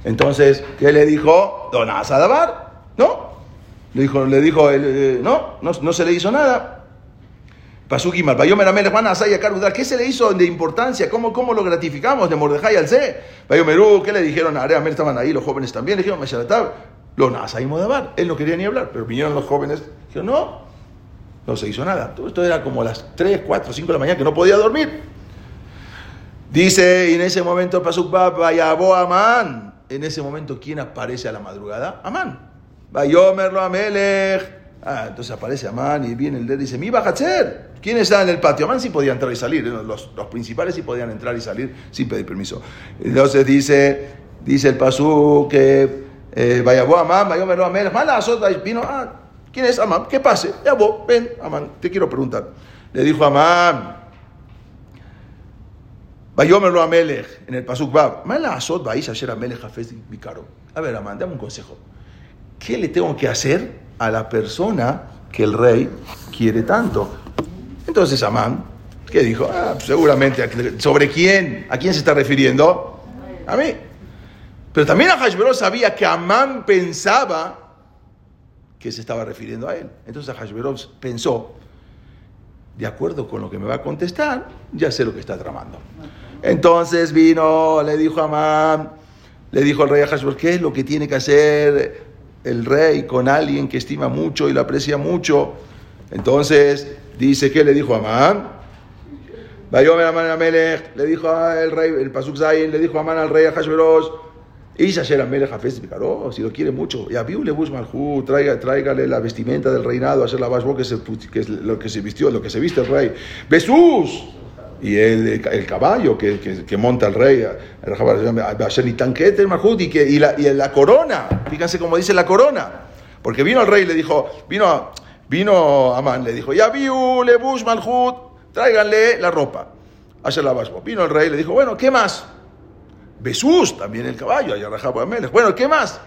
Entonces, ¿qué le dijo? Don Asadabar, ¿no? Le dijo, le dijo eh, no, no, no se le hizo nada. Pasukimal, Bayomer Amelech, Manasa y Ekarudula, ¿qué se le hizo de importancia? ¿Cómo, cómo lo gratificamos de Mordejai al C? Bayomeru, ¿qué le dijeron? Are Amel estaban ahí, los jóvenes también, le dijeron, Mesharatab, lo Nasa y Modabar. Él no quería ni hablar, pero vinieron los jóvenes, dijeron, no, no se hizo nada. Todo esto era como las 3, 4, 5 de la mañana que no podía dormir. Dice, y en ese momento Pasuk Vayabo Amán. En ese momento, ¿quién aparece a la madrugada? Amán. Bayomerlo Amelech. Ah, entonces aparece Amán y viene el dedo y dice, mi hacer? ¿Quién está en el patio? Amán sí podía entrar y salir, los, los, principales sí podían entrar y salir sin pedir permiso. Entonces dice, dice el pasú que eh, vaya vos Amán, vaya a Amán, mala vino, ah, ¿quién es Amán? ¿Qué pase? Ya vos, ven, Amán, te quiero preguntar. Le dijo Amán, Vayomerlo a Melech, en el Pasuk Bab, Mala Azot vais ayer a Melech Hafez Bicaro. A ver, Amán, dame un consejo. ¿Qué le tengo que hacer a la persona que el rey quiere tanto. Entonces Amán, ¿qué dijo? Ah, seguramente, ¿sobre quién? ¿A quién se está refiriendo? A mí. Pero también a Hashverosh sabía que Amán pensaba que se estaba refiriendo a él. Entonces Hashverosh pensó, de acuerdo con lo que me va a contestar, ya sé lo que está tramando. Entonces vino, le dijo a Amán, le dijo al rey a Hashverosh, ¿qué es lo que tiene que hacer el rey con alguien que estima mucho y lo aprecia mucho. Entonces dice que le dijo a Amán. Le dijo al rey, el Pasuk Zayin, le dijo a Amán al rey a Si lo quiere mucho. Y a le Malhu, traiga, tráigale la vestimenta del reinado, hacer la basbo que, que es lo que se vistió, lo que se viste el rey. Besús y el, caballo que, que, monta el rey, y, que, y, la, y la corona, fíjense cómo dice la corona, porque vino el rey y le dijo, vino, vino Amán, le dijo, ya viu, le bush malhut, tráiganle la ropa, hacer la basbo. Vino el rey y le dijo, bueno, ¿qué más? Besús, también el caballo, allá Bueno, ¿qué más?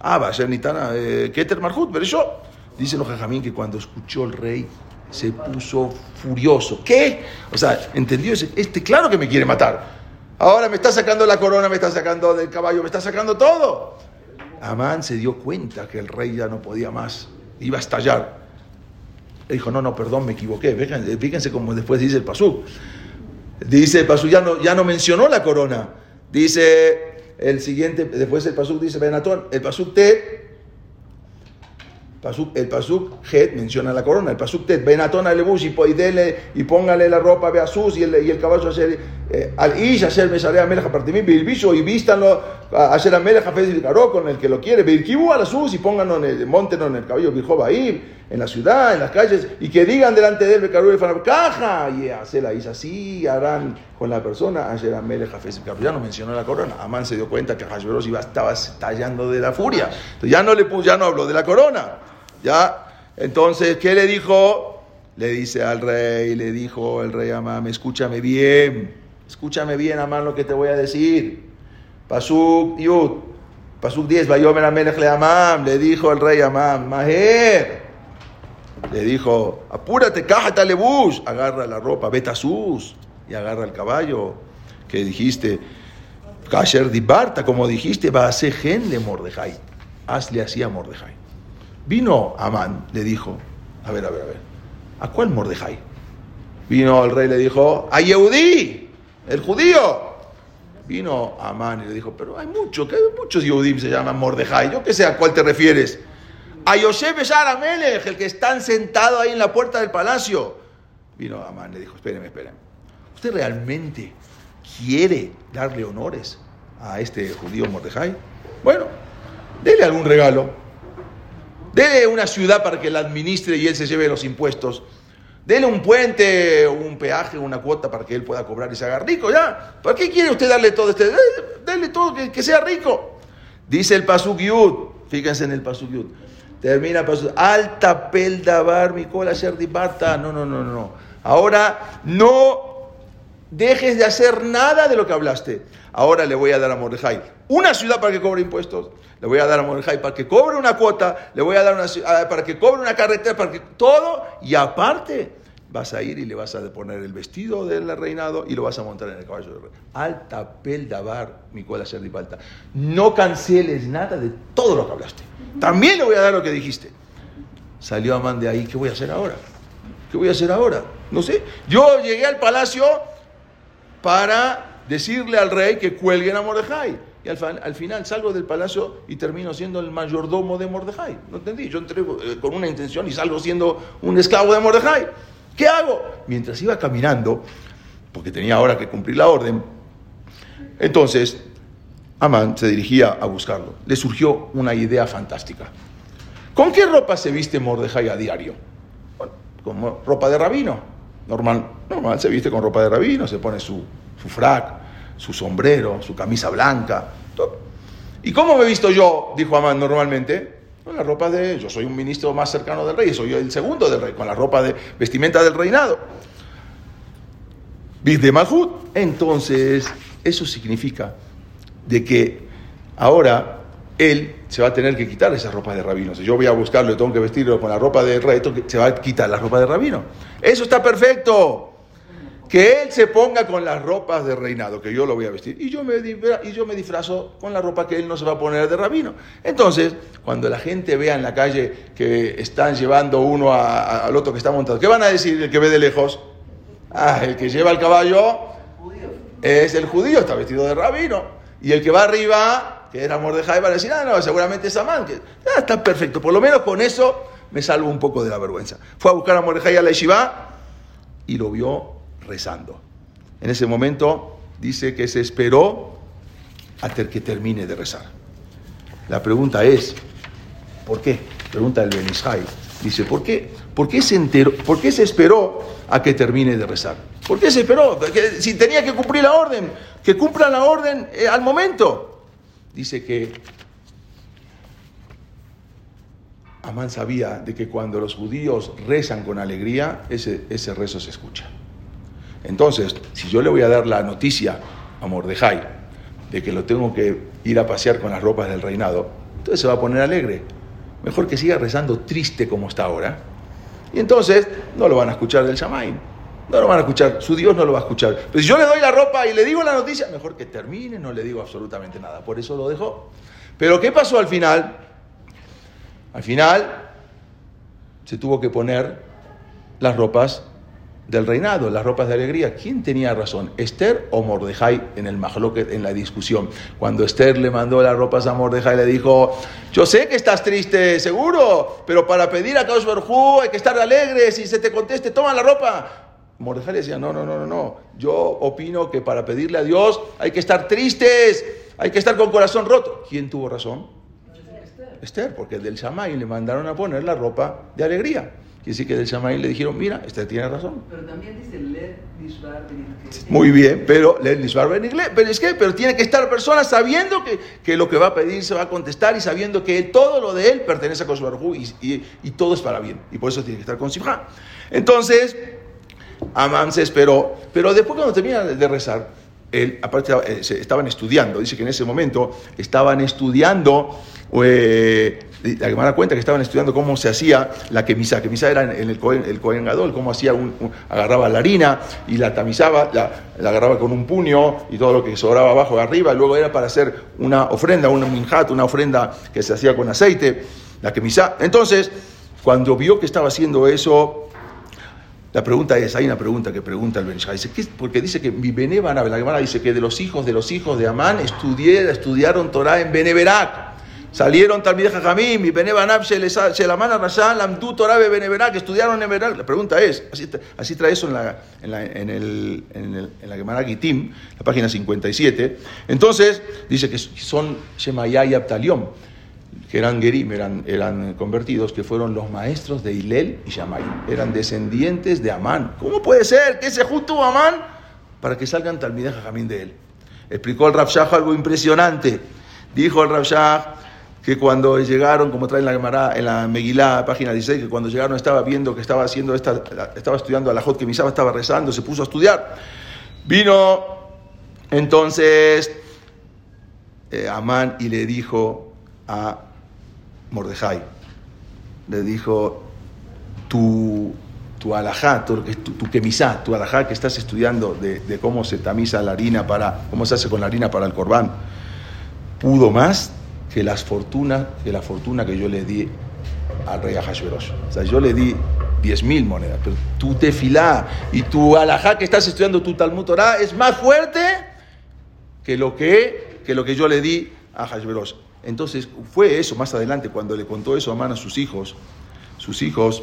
Ah, ser Nitana, eh, Keter Malhut, pero yo. Dice los jajamín que cuando escuchó el rey se puso furioso. ¿Qué? O sea, entendió, este claro que me quiere matar. Ahora me está sacando la corona, me está sacando del caballo, me está sacando todo. Amán se dio cuenta que el rey ya no podía más, iba a estallar. Le dijo, no, no, perdón, me equivoqué. Fíjense, fíjense cómo después dice el Pasuk. Dice el Pasuk, ya no, ya no mencionó la corona. Dice el siguiente, después el Pasuk dice, Benatón, el Pasuk te el Pasuk Het menciona la corona, el Pasuk Tet, Benatón Alebush y, y, y póngale la ropa a Sus y el, y el caballo hacer eh, al Ish, hacer Mesarea Meleja Partimim, Bilbicho y vístanlo, hacer a Meleja Caro con el que lo quiere, Bilkibu a la Sus y pónganlo en el, monten en el caballo ahí en la ciudad, en las calles, y que digan delante de él, Becarú y caja, y hacer la Isha, así harán con la persona, a Meleja Ya no mencionó la corona, Amán se dio cuenta que Hashverosh iba, estaba estallando de la furia, ya no, le, ya no habló de la corona. ¿Ya? Entonces, ¿qué le dijo? Le dice al rey, le dijo el rey Amam, escúchame bien, escúchame bien, Amam, lo que te voy a decir. Pasuk Yud, Pasuk 10, Bayomer Amelech le Amam, le dijo el rey Amam, Maher, le dijo, apúrate, cájate lebush, agarra la ropa, vete a sus y agarra el caballo que dijiste, Kasher Dibarta, como dijiste, va a ser gen de Mordejai. Hazle así a Mordejai. Vino Amán, le dijo, a ver, a ver, a ver, ¿a cuál Mordejai? Vino el rey le dijo, a Yehudí, el judío. Vino Amán y le dijo, pero hay muchos, que hay muchos Yehudim se llaman Mordejai, yo qué sé a cuál te refieres. A Yosef Amelech, el que están sentado ahí en la puerta del palacio. Vino Amán le dijo, espéreme, espéreme. ¿Usted realmente quiere darle honores a este judío Mordejai? Bueno, dele algún regalo. Dele una ciudad para que la administre y él se lleve los impuestos. Dele un puente, un peaje, una cuota para que él pueda cobrar y se haga rico, ¿ya? ¿Para qué quiere usted darle todo este? Dele todo, que, sea rico. Dice el Pasuk Yud, fíjense en el Pasuk Yud. Termina Pasuk, alta peldabar, mi cola. No, no, no, no. Ahora no dejes de hacer nada de lo que hablaste. Ahora le voy a dar a Mordejai una ciudad para que cobre impuestos le voy a dar a Mordejai para que cobre una cuota, le voy a dar una, ah, para que cobre una carretera, para que todo, y aparte vas a ir y le vas a poner el vestido del reinado y lo vas a montar en el caballo del rey. Alta pel dabar, mi cola falta. No canceles nada de todo lo que hablaste. También le voy a dar lo que dijiste. Salió Amán de ahí, ¿qué voy a hacer ahora? ¿Qué voy a hacer ahora? No sé. Yo llegué al palacio para decirle al rey que cuelguen a Mordejai y al, final salgo del palacio y termino siendo el mayordomo de Mordejai. No entendí, yo entré eh, con una intención y salgo siendo un esclavo de Mordejai. ¿Qué hago? Mientras iba caminando, porque tenía ahora que cumplir la orden, entonces Amán se dirigía a buscarlo. Le surgió una idea fantástica. ¿Con qué ropa se viste Mordejai a diario? Bueno, con ropa de rabino. Normal, normal, se viste con ropa de rabino, se pone su, su frac, su sombrero, su camisa blanca. ¿Y cómo me he visto yo? Dijo Amán normalmente. Con la ropa de. Yo soy un ministro más cercano del rey, soy el segundo del rey, con la ropa de vestimenta del reinado. de Malhut. Entonces, eso significa de que ahora él se va a tener que quitar esa ropa de rabino. Si yo voy a buscarlo y tengo que vestirlo con la ropa de rey, se va a quitar la ropa de rabino. Eso está perfecto que él se ponga con las ropas de reinado, que yo lo voy a vestir, y yo, me, y yo me disfrazo con la ropa que él no se va a poner de rabino. Entonces, cuando la gente vea en la calle que están llevando uno al otro que está montado, ¿qué van a decir el que ve de lejos? Ah, el que lleva el caballo es el judío, está vestido de rabino. Y el que va arriba, que era Mordejai, va a decir, ah, no, seguramente es Amán. Que, ah, está perfecto, por lo menos con eso me salvo un poco de la vergüenza. Fue a buscar a Mordejai a la yeshiva y lo vio rezando. En ese momento dice que se esperó hasta que termine de rezar. La pregunta es, ¿por qué? Pregunta el Benishai. Dice, ¿por qué? ¿Por qué, se enteró, ¿Por qué se esperó a que termine de rezar? ¿Por qué se esperó? si tenía que cumplir la orden, que cumpla la orden eh, al momento. Dice que Amán sabía de que cuando los judíos rezan con alegría, ese, ese rezo se escucha. Entonces, si yo le voy a dar la noticia a Mordejai de que lo tengo que ir a pasear con las ropas del reinado, entonces se va a poner alegre. Mejor que siga rezando triste como está ahora. Y entonces no lo van a escuchar del Shamaim. No lo van a escuchar, su Dios no lo va a escuchar. Pero si yo le doy la ropa y le digo la noticia, mejor que termine, no le digo absolutamente nada. Por eso lo dejó. Pero ¿qué pasó al final? Al final se tuvo que poner las ropas del reinado, las ropas de alegría. ¿Quién tenía razón? ¿Esther o Mordejai en el Mahloket, en la discusión? Cuando Esther le mandó las ropas a Mordejai, le dijo: Yo sé que estás triste, seguro, pero para pedir a Kadosh Barjú hay que estar alegre. Si se te conteste, toma la ropa. Mordejai decía: No, no, no, no, no. Yo opino que para pedirle a Dios hay que estar tristes, hay que estar con corazón roto. ¿Quién tuvo razón? Esther, porque del Shamay le mandaron a poner la ropa de alegría. Quiere decir que del Shammai le dijeron, mira, este tiene razón. Pero también dice Led Nishbar Muy bien, pero Led Nishbar Pero es que, pero tiene que estar persona sabiendo que, que, lo que va a pedir se va a contestar y sabiendo que todo lo de él pertenece a Koshbarhu y, y, y, todo es para bien. Y por eso tiene que estar con Sifra. Entonces, Amán se esperó, pero después cuando termina de rezar, él, aparte, eh, estaban estudiando, dice que en ese momento estaban estudiando eh, la Gemara cuenta que estaban estudiando cómo se hacía la quemisa. Quemisa era en el Cohen, Gadol, cómo hacía un, agarraba la harina y la tamizaba, la, agarraba con un puño y todo lo que sobraba abajo y arriba. Luego era para hacer una ofrenda, un minjat, una ofrenda que se hacía con aceite, la quemisa. Entonces, cuando vio que estaba haciendo eso, la pregunta es, hay una pregunta que pregunta el Benishai, dice, porque dice que mi Benebanab, la Gemara dice que de los hijos de los hijos de Amán estudié, estudiaron Torah en Beneberak. Salieron Talmideh Jajamim y Benebanab Shelamana Rashan, Lamdu Torabe Beneberak, estudiaron en Beneberak. La pregunta es, así, trae eso en la, en la, en la Gemara Gitim, la página 57. Entonces, dice que son Shemayá y Abtaliom, que eran Gerim, eran, convertidos, que fueron los maestros de Hilel y Shamay. Eran descendientes de Amán. ¿Cómo puede ser que ese justo Amán para que salgan Talmideh Jajamim de él? Explicó el Rav algo impresionante. Dijo el Rav que cuando llegaron, como trae en la en la Megilá, página 16, que cuando llegaron estaba viendo que estaba haciendo esta, estaba estudiando a la Jot que Misaba estaba rezando, se puso a estudiar. Vino entonces eh, Amán y le dijo a Mordejai, le dijo, tu, tu alajá, tu, tu, tu tu alajá que estás estudiando de, cómo se tamiza la harina para, cómo se hace con la harina para el corbán, pudo más que, las fortunas, que la fortuna que yo le di al rey Ahashverosh. O sea, yo le di 10 mil monedas, pero tu tefilá y tu alajá que estás estudiando tu Talmud Torah es más fuerte que lo que, que, lo que yo le di a Hashverosh. Entonces fue eso más adelante cuando le contó eso a mano a sus hijos. Sus hijos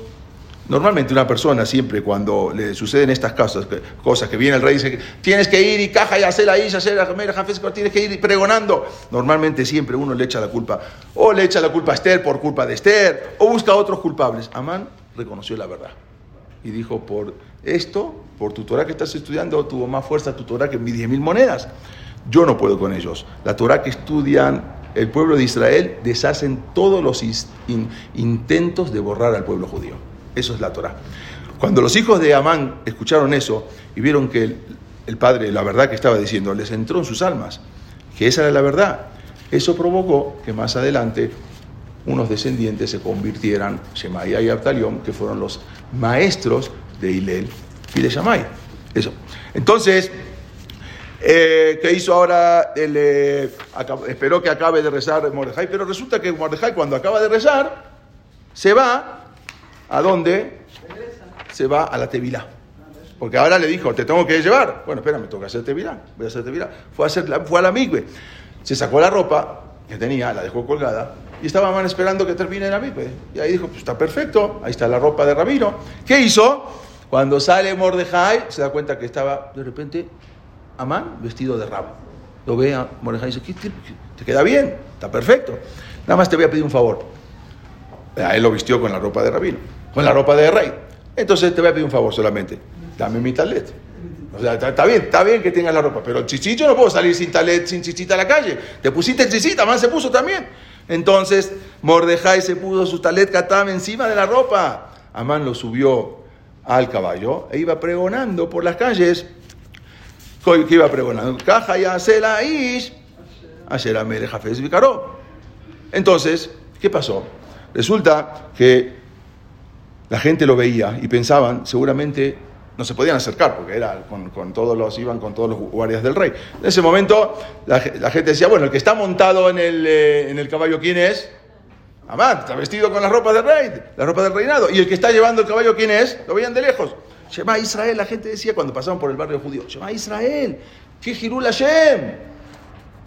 Normalmente una persona siempre cuando le suceden estas cosas, cosas que viene el rey y dice, tienes que ir y caja y hacer la isla, hacer la tienes que ir pregonando. Normalmente siempre uno le echa la culpa, o le echa la culpa a Esther por culpa de Esther, o busca a otros culpables. Amán reconoció la verdad y dijo, por esto, por tu Torah que estás estudiando, tuvo más fuerza tu Torah que mis 10 mil monedas. Yo no puedo con ellos. La Torah que estudian el pueblo de Israel deshacen todos los intentos de borrar al pueblo judío. Eso es la Torah. Cuando los hijos de Amán escucharon eso y vieron que el, padre, la verdad que estaba diciendo, les entró en sus almas, que esa era la verdad, eso provocó que más adelante unos descendientes se convirtieran, Shemaya y Abtalión, que fueron los maestros de Hilel y de Shamay. Eso. Entonces, eh, ¿qué hizo ahora? Eh, esperó que acabe de rezar Mordejai, pero resulta que Mordejai cuando acaba de rezar, se va ¿A dónde? Se va a la Tevilá. Porque ahora le dijo, te tengo que llevar. Bueno, espera, me toca hacer Tevilá. Voy a hacer Tevilá. Fue a, hacer la, fue a la. Se sacó la ropa que tenía, la dejó colgada. Y estaba man esperando que termine la migbe. Y ahí dijo, pues está perfecto. Ahí está la ropa de Rabino. ¿Qué hizo? Cuando sale Mordejai, se da cuenta que estaba de repente Amán vestido de rabo. Lo ve a Mordejai y dice, ¿Te, ¿te queda bien? Está perfecto. Nada más te voy a pedir un favor. A él lo vistió con la ropa de rabino, con la ropa de rey. Entonces te voy a pedir un favor solamente. Dame mi talet. O sea, está, bien, está bien que tengas la ropa, pero chichito no puedo salir sin talet, sin chichita a la calle. Te pusiste chichita, Amán se puso también. Entonces Mordejai se puso su talet encima de la ropa. Amán lo subió al caballo e iba pregonando por las calles. ¿Qué iba pregonando? Caja ya la ish. Entonces, ¿qué pasó? Resulta que la gente lo veía y pensaban, seguramente no se podían acercar porque era con, todos los, iban con todos los guardias del rey. En ese momento la, la gente decía, bueno, el que está montado en el, eh, en el caballo, ¿quién es? Amán, está vestido con las ropas del rey, la ropa del reinado. Y el que está llevando el caballo, ¿quién es? Lo veían de lejos. Shema Israel, la gente decía cuando pasaban por el barrio judío, Shema Israel, que Jirul Hashem,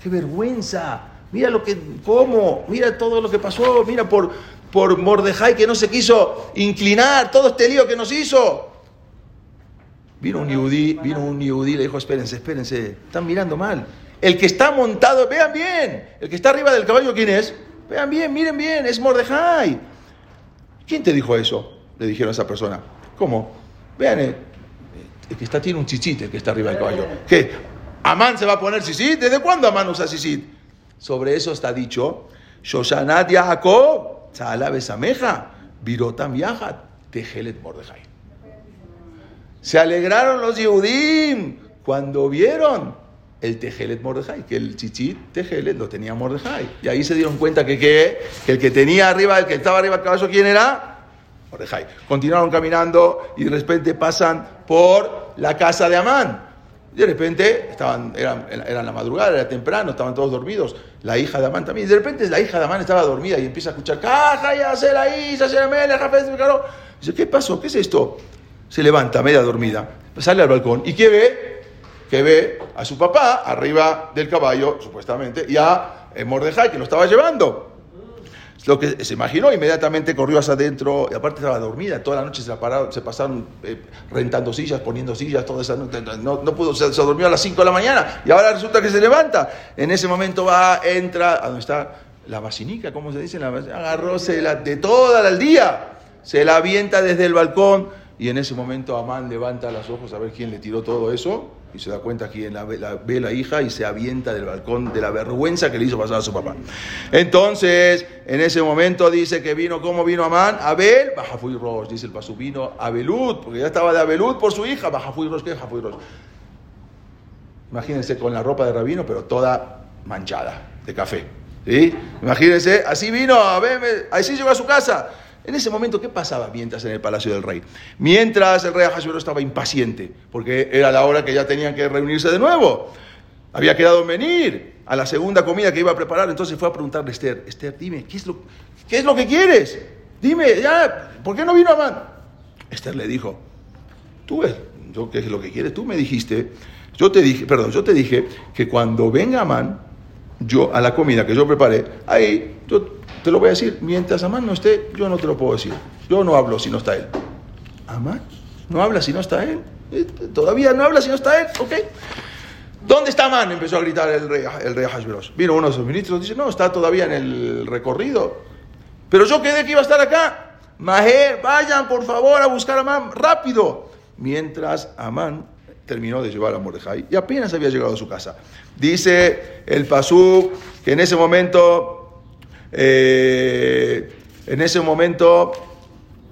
qué vergüenza, mira lo que, cómo, mira todo lo que pasó, mira por, por Mordejai que no se quiso inclinar, todo este lío que nos hizo. Vino un yudí, vino un yudí, le dijo, espérense, espérense, están mirando mal. El que está montado, vean bien, el que está arriba del caballo, ¿quién es? Vean bien, miren bien, es Mordejai. ¿Quién te dijo eso? Le dijeron a esa persona. ¿Cómo? Vean, eh, el que está tiene un chichit, el que está arriba del caballo. ¿Qué? ¿Amán se va a poner chichit? ¿Desde cuándo Amán usa chichit? Sobre eso está dicho, Shoshanat Yaakov, Tzala Besameja, Virotam Yahat, Tejelet Mordejai. Se alegraron los Yehudim cuando vieron el Tejelet Mordejai, que el chichit Tejelet lo tenía Mordejai. Y ahí se dieron cuenta que, ¿qué? que el que tenía arriba, el que estaba arriba del caballo, ¿quién era? Mordejai. Continuaron caminando y de repente pasan por la casa de Amán. De repente, estaban, eran, eran la madrugada, era temprano, estaban todos dormidos. La hija de Amán también. De repente la hija de Amán estaba dormida y empieza a escuchar, ¡Caja, ya se la hizo, se me Dice, ¿qué pasó? ¿Qué es esto? Se levanta, media dormida, sale al balcón y ¿qué ve? Que ve a su papá arriba del caballo, supuestamente, y a eh, Mordejai que lo estaba llevando. Lo que se imaginó, inmediatamente corrió hacia adentro, y aparte estaba dormida, toda la noche se, la se pasaron eh, rentando sillas, poniendo sillas, toda esa noche, no, no pudo, se, se durmió a las 5 de la mañana, y ahora resulta que se levanta. En ese momento va, entra, a donde está la basinica, ¿cómo se dice? La, agarró se la, de toda el día, se la avienta desde el balcón, y en ese momento Amán levanta los ojos a ver quién le tiró todo eso, y se da cuenta quién la, la, ve la hija y se avienta del balcón de la vergüenza que le hizo pasar a su papá. Entonces, en ese momento dice que vino, ¿cómo vino Amán? Abel, Bajafuy Rosh, dice el pasú, vino Abelud, porque ya estaba de Abelud por su hija, Bajafuy Rosh, ¿qué es Bajafuy Rosh? Imagínense con la ropa de rabino, pero toda manchada de café. ¿sí? Imagínense, así vino, a ver, así llegó a su casa. En ese momento, ¿qué pasaba mientras en el palacio del rey? Mientras el rey Ahasuero estaba impaciente, porque era la hora que ya tenían que reunirse de nuevo. Había quedado en venir a la segunda comida que iba a preparar, entonces fue a preguntarle a Esther, Esther, dime, ¿qué es lo, qué es lo que quieres? Dime, ya, ¿por qué no vino Amán? Esther le dijo, tú ves, yo, ¿qué es lo que quieres? Tú me dijiste, yo te dije, perdón, yo te dije que cuando venga Amán, yo a la comida que yo preparé, ahí yo te lo voy a decir, mientras Amán no esté, yo no te lo puedo decir. Yo no hablo si no está él. ¿Amán? ¿No habla si no está él? ¿Eh? ¿Todavía no habla si no está él? ¿Ok? ¿Dónde está Amán? Empezó a gritar el rey, el rey. Vino uno de sus ministros, dice, no, está todavía en el recorrido. Pero yo quedé que iba a estar acá. Maher, vayan por favor a buscar a Amán, rápido. Mientras Amán terminó de llevar a Mordejai y apenas había llegado a su casa. Dice el Pasú que en ese momento eh, en ese momento,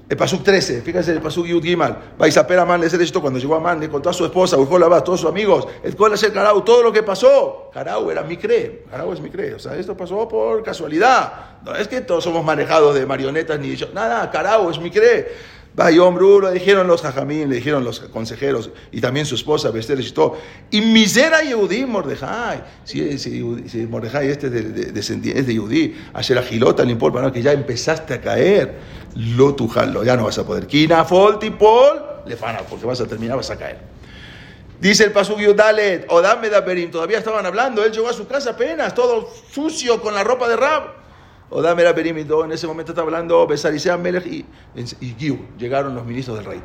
el Pasuk 13, fíjense el Pasuk Yud Gimal, Baisaper Amán le esto cuando llegó Amán, le contó a su esposa, la todos sus amigos, el cual el Carau, todo lo que pasó. Carau era mi cree, Carau es mi cree, o sea, esto pasó por casualidad. No es que todos somos manejados de marionetas ni yo, nada, Carau es mi cree. Bayom le dijeron los jajamín, le dijeron los consejeros, y también su esposa, Bester y todo. Y misera Yehudí, Mordejai. Si, si, si Mordejai este es de, de, de, Yehudí, ayer a Gilota, no importa, no, que ya empezaste a caer, lo tujalo, ya no vas a poder. Kina, Folti, Pol, le fana, porque vas a terminar, vas a caer. Dice el Pasuk Yudalet, Odame Daberim, todavía estaban hablando, él llegó a su casa apenas, todo sucio con la ropa de Rab. Odame era perímetro, en ese momento está hablando Besarisea Melech y, y Giu, llegaron los ministros del rey.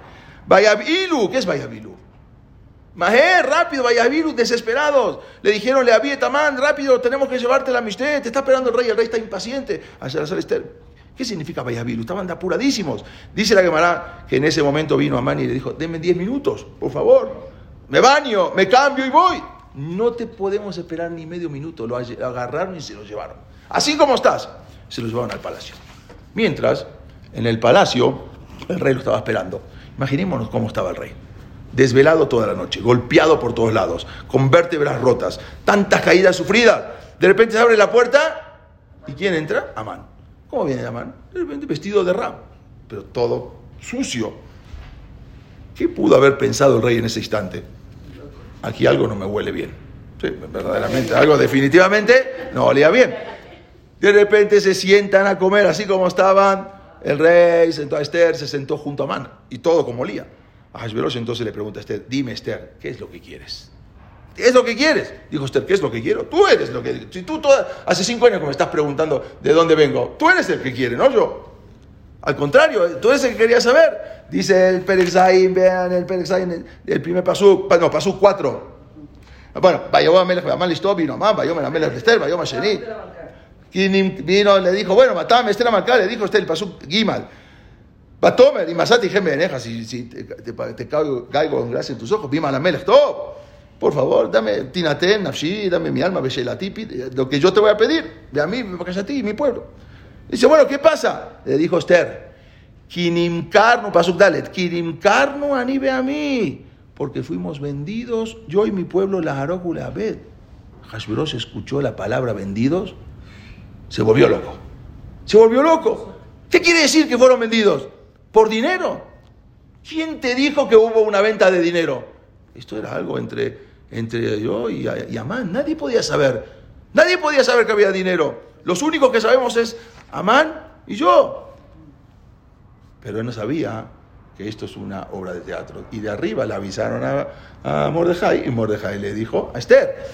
Vayabilu, ¿qué es Vayabilu? Maher, rápido, Vayabilu, desesperados. Le dijeron, le había Tamán, rápido, tenemos que llevarte la amistad, te está esperando el rey, el rey está impaciente. ¿Qué significa Vayabilu? Estaban apuradísimos. Dice la Gemara que en ese momento vino Amán y le dijo, denme 10 minutos, por favor. Me baño, me cambio y voy. No te podemos esperar ni medio minuto. Lo agarraron y se lo llevaron. Así como estás se lo llevaron al palacio. Mientras, en el palacio, el rey lo estaba esperando. Imaginémonos cómo estaba el rey. Desvelado toda la noche, golpeado por todos lados, con vértebras rotas, tantas caídas sufridas. De repente se abre la puerta y ¿quién entra? Amán. ¿Cómo viene Amán? De repente vestido de ram, pero todo sucio. ¿Qué pudo haber pensado el rey en ese instante? Aquí algo no me huele bien. Sí, verdaderamente, algo definitivamente no olía bien. De repente se sientan a comer así como estaban. El rey sentó a Esther, se sentó junto a Man y todo como olía. A Hashverosh entonces le pregunta a Esther, dime Esther, ¿qué es lo que quieres? ¿Qué es lo que quieres? Dijo Esther, ¿qué es lo que quiero? Tú eres lo que... Si tú hace cinco años que me estás preguntando de dónde vengo, tú eres el que quiere, no yo. Al contrario, tú eres el que quería saber. Dice el Perexaim, vean el Perexaim, el primer pasú, no, pasú 4. Bueno, Bayoma Melech, Bayoma listo, vino más, Bayoma Melech Esther, Vino, le dijo, bueno, matame, Esther Amalcá, le dijo Esther, el pasú Gimal. Batomer, y Masati, Gemeneja, si, si te, te, te, caigo, caigo en gracia en tus ojos, Bima la Melech. Por favor, dame Tinaten, Nafshi, dame mi alma, Beshelatipi, lo que yo te voy a pedir, de a mí, a ti, mi pueblo. Dice, bueno, ¿qué pasa? Le dijo Esther, Kinimkarnu, Pasuk Dalet, Kinimkarnu anibe a mí, porque fuimos vendidos, yo y mi pueblo, la Harócula Abed. Hashverosh escuchó la palabra vendidos, se volvió loco. Se volvió loco. ¿Qué quiere decir que fueron vendidos? ¿Por dinero? ¿Quién te dijo que hubo una venta de dinero? Esto era algo entre, entre yo y, Amán. Nadie podía saber. Nadie podía saber que había dinero. Los únicos que sabemos es Amán y yo. Pero él no sabía que esto es una obra de teatro. Y de arriba le avisaron a, a Mordejai y Mordejai le dijo a Esther.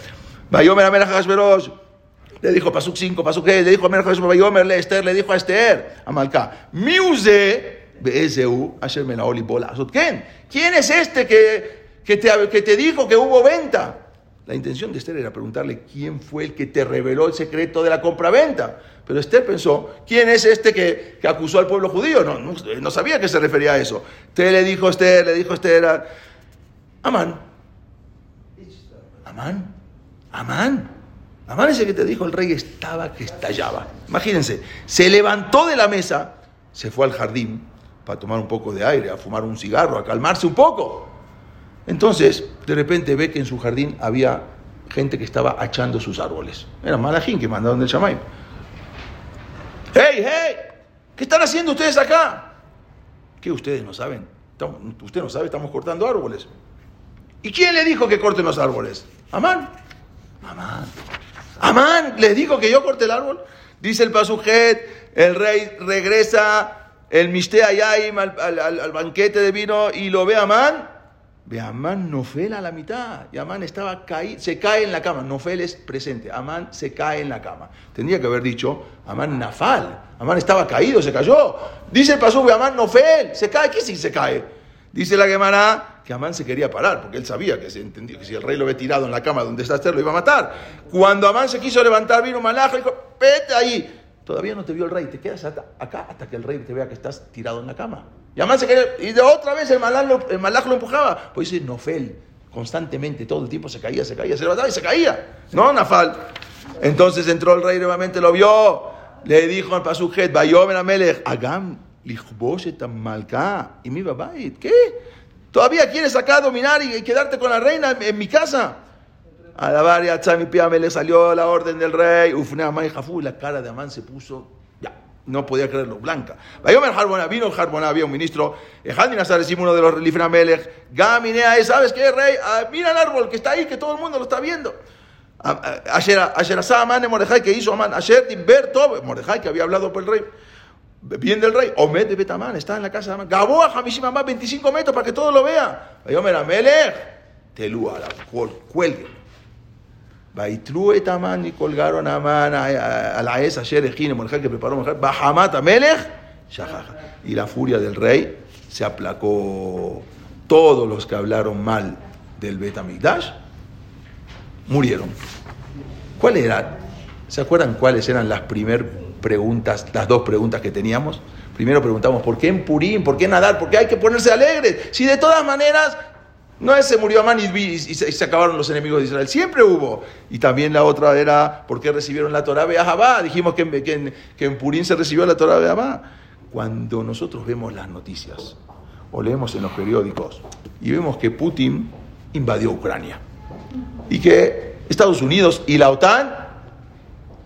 Le dijo Pasuk 5, Pasuk 6, le dijo a Merajasveros, Vayomer le Esther, le dijo a Esther, a Malca. Miuse, Beezeu, Asher Menaoli Bola. ¿Quién es este que, que, te, que te dijo que hubo venta? La intención de Esther era preguntarle quién fue el que te reveló el secreto de la compra-venta. Pero Esther pensó, ¿quién es este que, que acusó al pueblo judío? No, no, no, sabía que se refería a eso. Te le dijo Esther, le dijo Esther a Amán. Amán. Amán. Amán ese que te dijo el rey estaba que estallaba. Imagínense, se levantó de la mesa, se fue al jardín para tomar un poco de aire, a fumar un cigarro, a calmarse un poco. Entonces, de repente ve que en su jardín había gente que estaba achando sus árboles. Era Malajín que mandaron del Shamaim. ¡Hey, hey! ¿Qué están haciendo ustedes acá? ¿Qué ustedes no saben? Usted no sabe, estamos cortando árboles. ¿Y quién le dijo que corten los árboles? Amán. Amán. Amán, les dijo que yo corte el árbol. Dice el Pasujet, el rey regresa el Mistea Yaim al, al, banquete de vino y lo ve a Amán Ve Amán Nofel a la mitad. Y Amán estaba caído, se cae en la cama. Nofel es presente. Amán se cae en la cama. Tendría que haber dicho Amán Nafal. Amán estaba caído, se cayó. Dice el paso, Amán Nofel. Se cae. ¿Qué si se cae? Dice la Gemara que Amán se quería parar, porque él sabía que, se que si el rey lo ve tirado en la cama donde está Esther, lo iba a matar. Cuando Amán se quiso levantar, vino Malach y dijo, vete ahí. Todavía no te vio el rey, te quedas acá hasta que el rey te vea que estás tirado en la cama. Y además se quería, y de otra vez el malaj, lo, el lo empujaba. Pues dice Nofel, constantemente, todo el tiempo se caía, se caía, se levantaba y se caía. No, Nafal. Entonces entró el rey nuevamente, lo vio, le dijo al Pasujet, Bayomen Amelech, Agam, y mi babait. ¿Qué? ¿Todavía quieres acá dominar y quedarte con la reina en, mi casa? A la varia Tzami le salió la orden del rey, Ufne Amay Jafú, la cara de Amán se puso no podía creerlo, blanca. Vino el Harbona, había un ministro, Ejadin decimos uno de los Liframelech, Gaminea, ¿sabes qué, rey? Ah, mira el árbol que está ahí, que todo el mundo lo está viendo. Ayer Aman de Mordejai, que hizo Amán, ayer Berto, Mordejai, que había hablado por el rey, bien del rey, Omed de Betamán, está en la casa de Amán, Gaboa, Hamishim 25 metros para que todo lo vea. Vayomer Amelech, Telúa, cuelgue. Baitru et Amán y colgaron a Amán a la esa ayer Ejine, mujer que preparó mujer, Bahamat Amelech, Y la furia del rey se aplacó. Todos los que hablaron mal del Betamigdash murieron. ¿Cuál era? ¿Se acuerdan cuáles eran las primeras preguntas, las dos preguntas que teníamos? Primero preguntamos, ¿por qué en Purín? ¿Por qué nadar? ¿Por qué hay que ponerse alegres? Si de todas maneras no es se murió Amán y, y, se, acabaron los enemigos de Israel. Siempre hubo. Y también la otra era por qué recibieron la Torah de Ahabá. Dijimos que, en, que en Purín se recibió la Torah de Ahabá. Cuando nosotros vemos las noticias o leemos en los periódicos y vemos que Putin invadió Ucrania y que Estados Unidos y la OTAN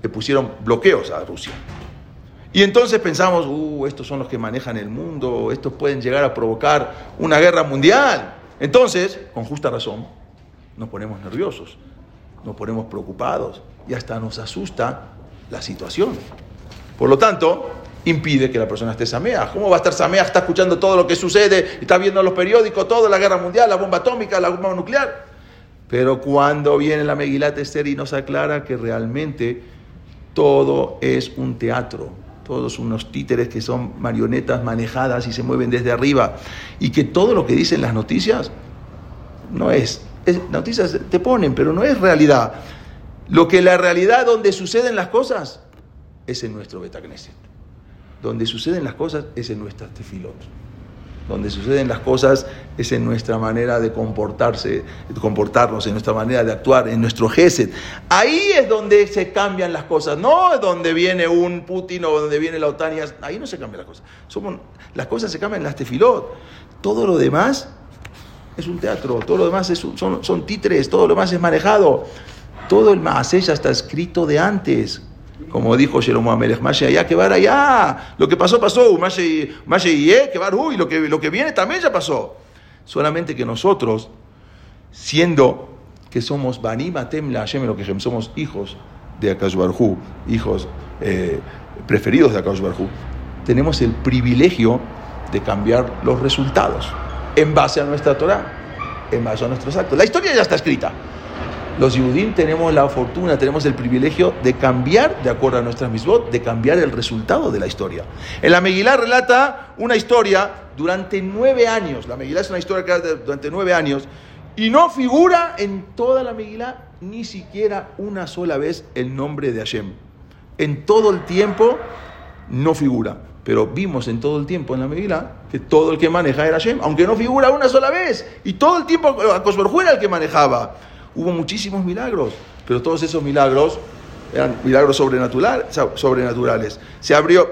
le pusieron bloqueos a Rusia Y entonces pensamos, uh, estos son los que manejan el mundo, estos pueden llegar a provocar una guerra mundial. Entonces, con justa razón, nos ponemos nerviosos, nos ponemos preocupados y hasta nos asusta la situación. Por lo tanto, impide que la persona esté samea. ¿Cómo va a estar samea? Está escuchando todo lo que sucede, está viendo los periódicos, todo, la guerra mundial, la bomba atómica, la bomba nuclear. Pero cuando viene la Megilat Esther y nos aclara que realmente todo es un teatro, todos unos títeres que son marionetas manejadas y se mueven desde arriba, y que todo lo que dicen las noticias no es, noticias te ponen, pero no es realidad. Lo que la realidad donde suceden las cosas es en nuestro Betagneset. Donde suceden las cosas es en nuestras tefilot. Donde suceden las cosas es en nuestra manera de comportarse, de comportarnos, en nuestra manera de actuar, en nuestro geset. Ahí es donde se cambian las cosas, no es donde viene un Putin o donde viene la OTAN. ahí no se cambian las cosas. Somos, las cosas se cambian en las tefilot. Todo lo demás es un teatro, todo lo demás son, son títeres, todo lo demás es manejado. Todo el Maaseh ya está escrito de antes. Como dijo Jeromo Amelech, Mashe allá, que va allá. Lo que pasó, pasó. Mashe y que va uy, lo que, lo que viene también ya pasó. Solamente que nosotros, siendo que somos Banim Atem La lo que somos hijos de Akash hijos eh, preferidos de Akash tenemos el privilegio de cambiar los resultados en base a nuestra Torah, en base a nuestros actos. La historia ya está escrita. Los Yudim tenemos la fortuna, tenemos el privilegio de cambiar, de acuerdo a nuestras misbot, de cambiar el resultado de la historia. En la relata una historia durante nueve años. La Megilá es una historia que durante nueve años y no figura en toda la Megilá ni siquiera una sola vez el nombre de Hashem. En todo el tiempo no figura. Pero vimos en todo el tiempo en la Megilá que todo el que maneja era Hashem, aunque no figura una sola vez. Y todo el tiempo Akosberjú era el que manejaba hubo muchísimos milagros, pero todos esos milagros eran milagros sobrenaturales. Se abrió,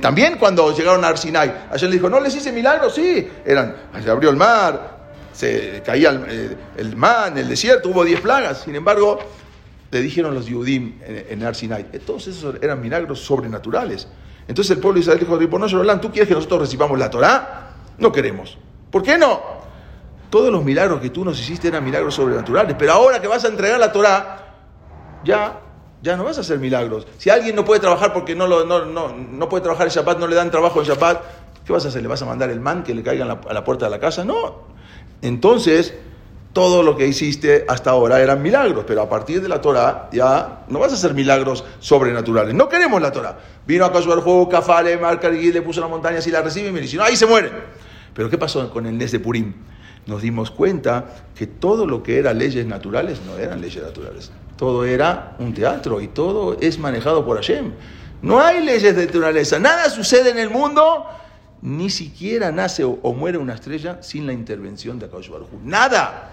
también cuando llegaron a Arsinai, ayer le dijo, ¿no les hice milagros? Sí, eran, se abrió el mar, se caía el, el mar en el desierto, hubo diez plagas, sin embargo, le dijeron los Yudim en, Arsinai, eh, todos esos eran milagros sobrenaturales. Entonces el pueblo de Israel dijo, no, ¿tú quieres que nosotros recibamos la Torah? No queremos. ¿Por qué no? Todos los milagros que tú nos hiciste eran milagros sobrenaturales, pero ahora que vas a entregar la Torah, ya, ya no vas a hacer milagros. Si alguien no puede trabajar porque no, no, no, no puede trabajar en Shabbat, no le dan trabajo en Shabbat, ¿qué vas a hacer? ¿Le vas a mandar el man que le caiga a la puerta de la casa? No. Entonces, todo lo que hiciste hasta ahora eran milagros, pero a partir de la Torah ya no vas a hacer milagros sobrenaturales. No queremos la Torah. Vino a el juego, Kafale, Marcar le puso la montaña, y la recibe y me dice, no, ahí se mueren. Pero ¿qué pasó con el Nes de Purim? Nos dimos cuenta que todo lo que era leyes naturales no eran leyes naturales. Todo era un teatro y todo es manejado por Hashem. No hay leyes de naturaleza. Nada sucede en el mundo, ni siquiera nace o, muere una estrella sin la intervención de Akash Nada.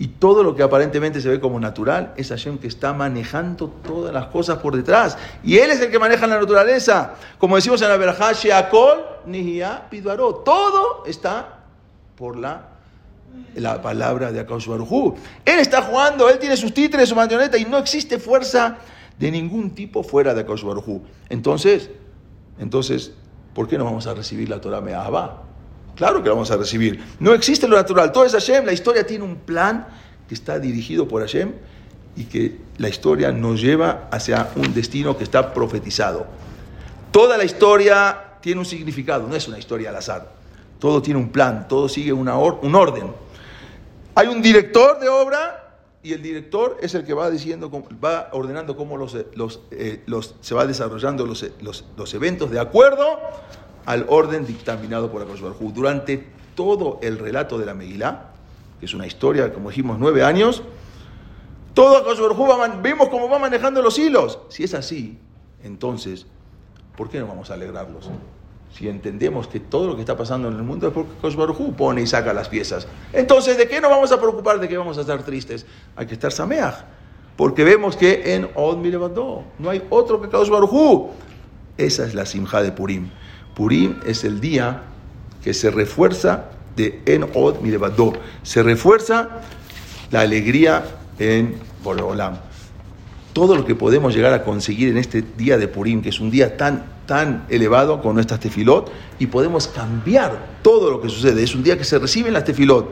Y todo lo que aparentemente se ve como natural es Hashem que está manejando todas las cosas por detrás. Y Él es el que maneja la naturaleza. Como decimos en la Berajá, Sheakol, Nihia, Pidvaró. Todo está por la la palabra de Akash Él está jugando, él tiene sus títeres, su marioneta y no existe fuerza de ningún tipo fuera de Akash Entonces, entonces, ¿por qué no vamos a recibir la Torah Me'ahaba? Claro que la vamos a recibir. No existe lo natural, todo es Hashem. La historia tiene un plan que está dirigido por Hashem y que la historia nos lleva hacia un destino que está profetizado. Toda la historia tiene un significado, no es una historia al azar. Todo tiene un plan, todo sigue una un orden. Hay un director de obra y el director es el que va diciendo, va ordenando cómo los, los, eh, los se va desarrollando los, los, eventos de acuerdo al orden dictaminado por Akash Durante todo el relato de la Megilá, que es una historia, como dijimos, nueve años, todo Akash vemos cómo va manejando los hilos. Si es así, entonces, ¿por qué no vamos a alegrarlos? Si entendemos que todo lo que está pasando en el mundo es porque Kosh pone y saca las piezas. Entonces, ¿de qué nos vamos a preocupar? ¿De qué vamos a estar tristes? Hay que estar sameach. Porque vemos que en Od Milevadó no hay otro que Kosh Esa es la simja de Purim. Purim es el día que se refuerza de En Od. Se refuerza la alegría en Boreolam. Todo lo que podemos llegar a conseguir en este día de Purim, que es un día tan, tan elevado con nuestras tefilot, y podemos cambiar todo lo que sucede. Es un día que se reciben las tefilot.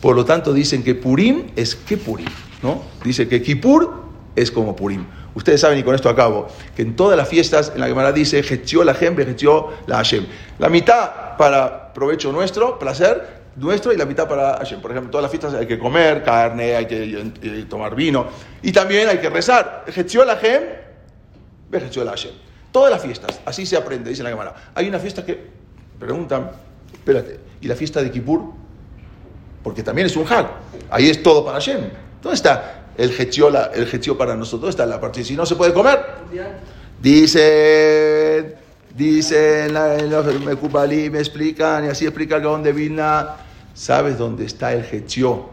Por lo tanto, dicen que Purim es que Purim, ¿no? Dice que Kippur es como Purim. Ustedes saben, y con esto acabo, que en todas las fiestas, en la Gemara dice, la la Hashem. La mitad para provecho nuestro, placer nuestro, y la mitad para Hashem. Por ejemplo, todas las fiestas hay que comer carne, hay que eh, tomar vino, y también hay que rezar. Getzió la Hem, Getzió la Hashem. Todas las fiestas, así se aprende, dice la Gemara. Hay una fiesta que, preguntan, espérate, ¿y la fiesta de Kippur? Porque también es un Hag. Ahí es todo para Hashem. ¿Dónde está el Getzió, la- el Getzió para nosotros? ¿Dónde está la parte? Si no se puede comer. Dicen, dicen los Mekubalí, me explican, y así explica el Gaón de Vilna. ¿Sabes dónde está el Getzió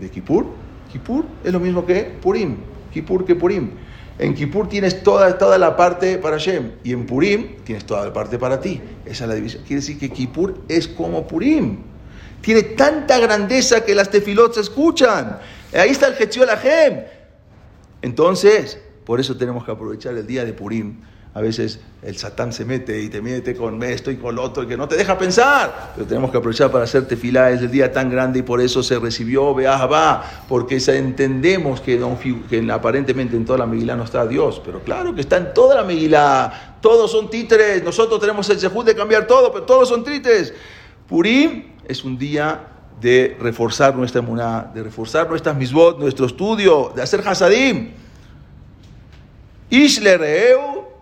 de Kippur? Kippur es lo mismo que Purim. Kippur que Purim. En Kippur tienes toda, toda la parte para Shem y en Purim tienes toda la parte para ti. Esa es la división. Quiere decir que Kippur es como Purim. Tiene tanta grandeza que las tefilot se escuchan. Ahí está el Getzió Lahem. Entonces, por eso tenemos que aprovechar el día de Purim. A veces el Satán se mete y te mete con esto y con lo otro que no te deja pensar. Pero tenemos que aprovechar para hacer tefilá. Es el día tan grande y por eso se recibió Beahaba. Porque entendemos que, don aparentemente en toda la Megilá no está Dios. Pero claro que está en toda la Megilá. Todos son títeres. Nosotros tenemos el sejud de cambiar todo, pero todos son títeres. Purim es un día de reforzar nuestra emuná, de reforzar nuestras misbot, nuestro estudio, de hacer hasadim. Ish le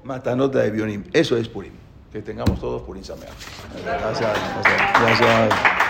reeu, matanot de Bionim. Eso es Purim. Que tengamos todos Purim Sameach. Gracias, gracias.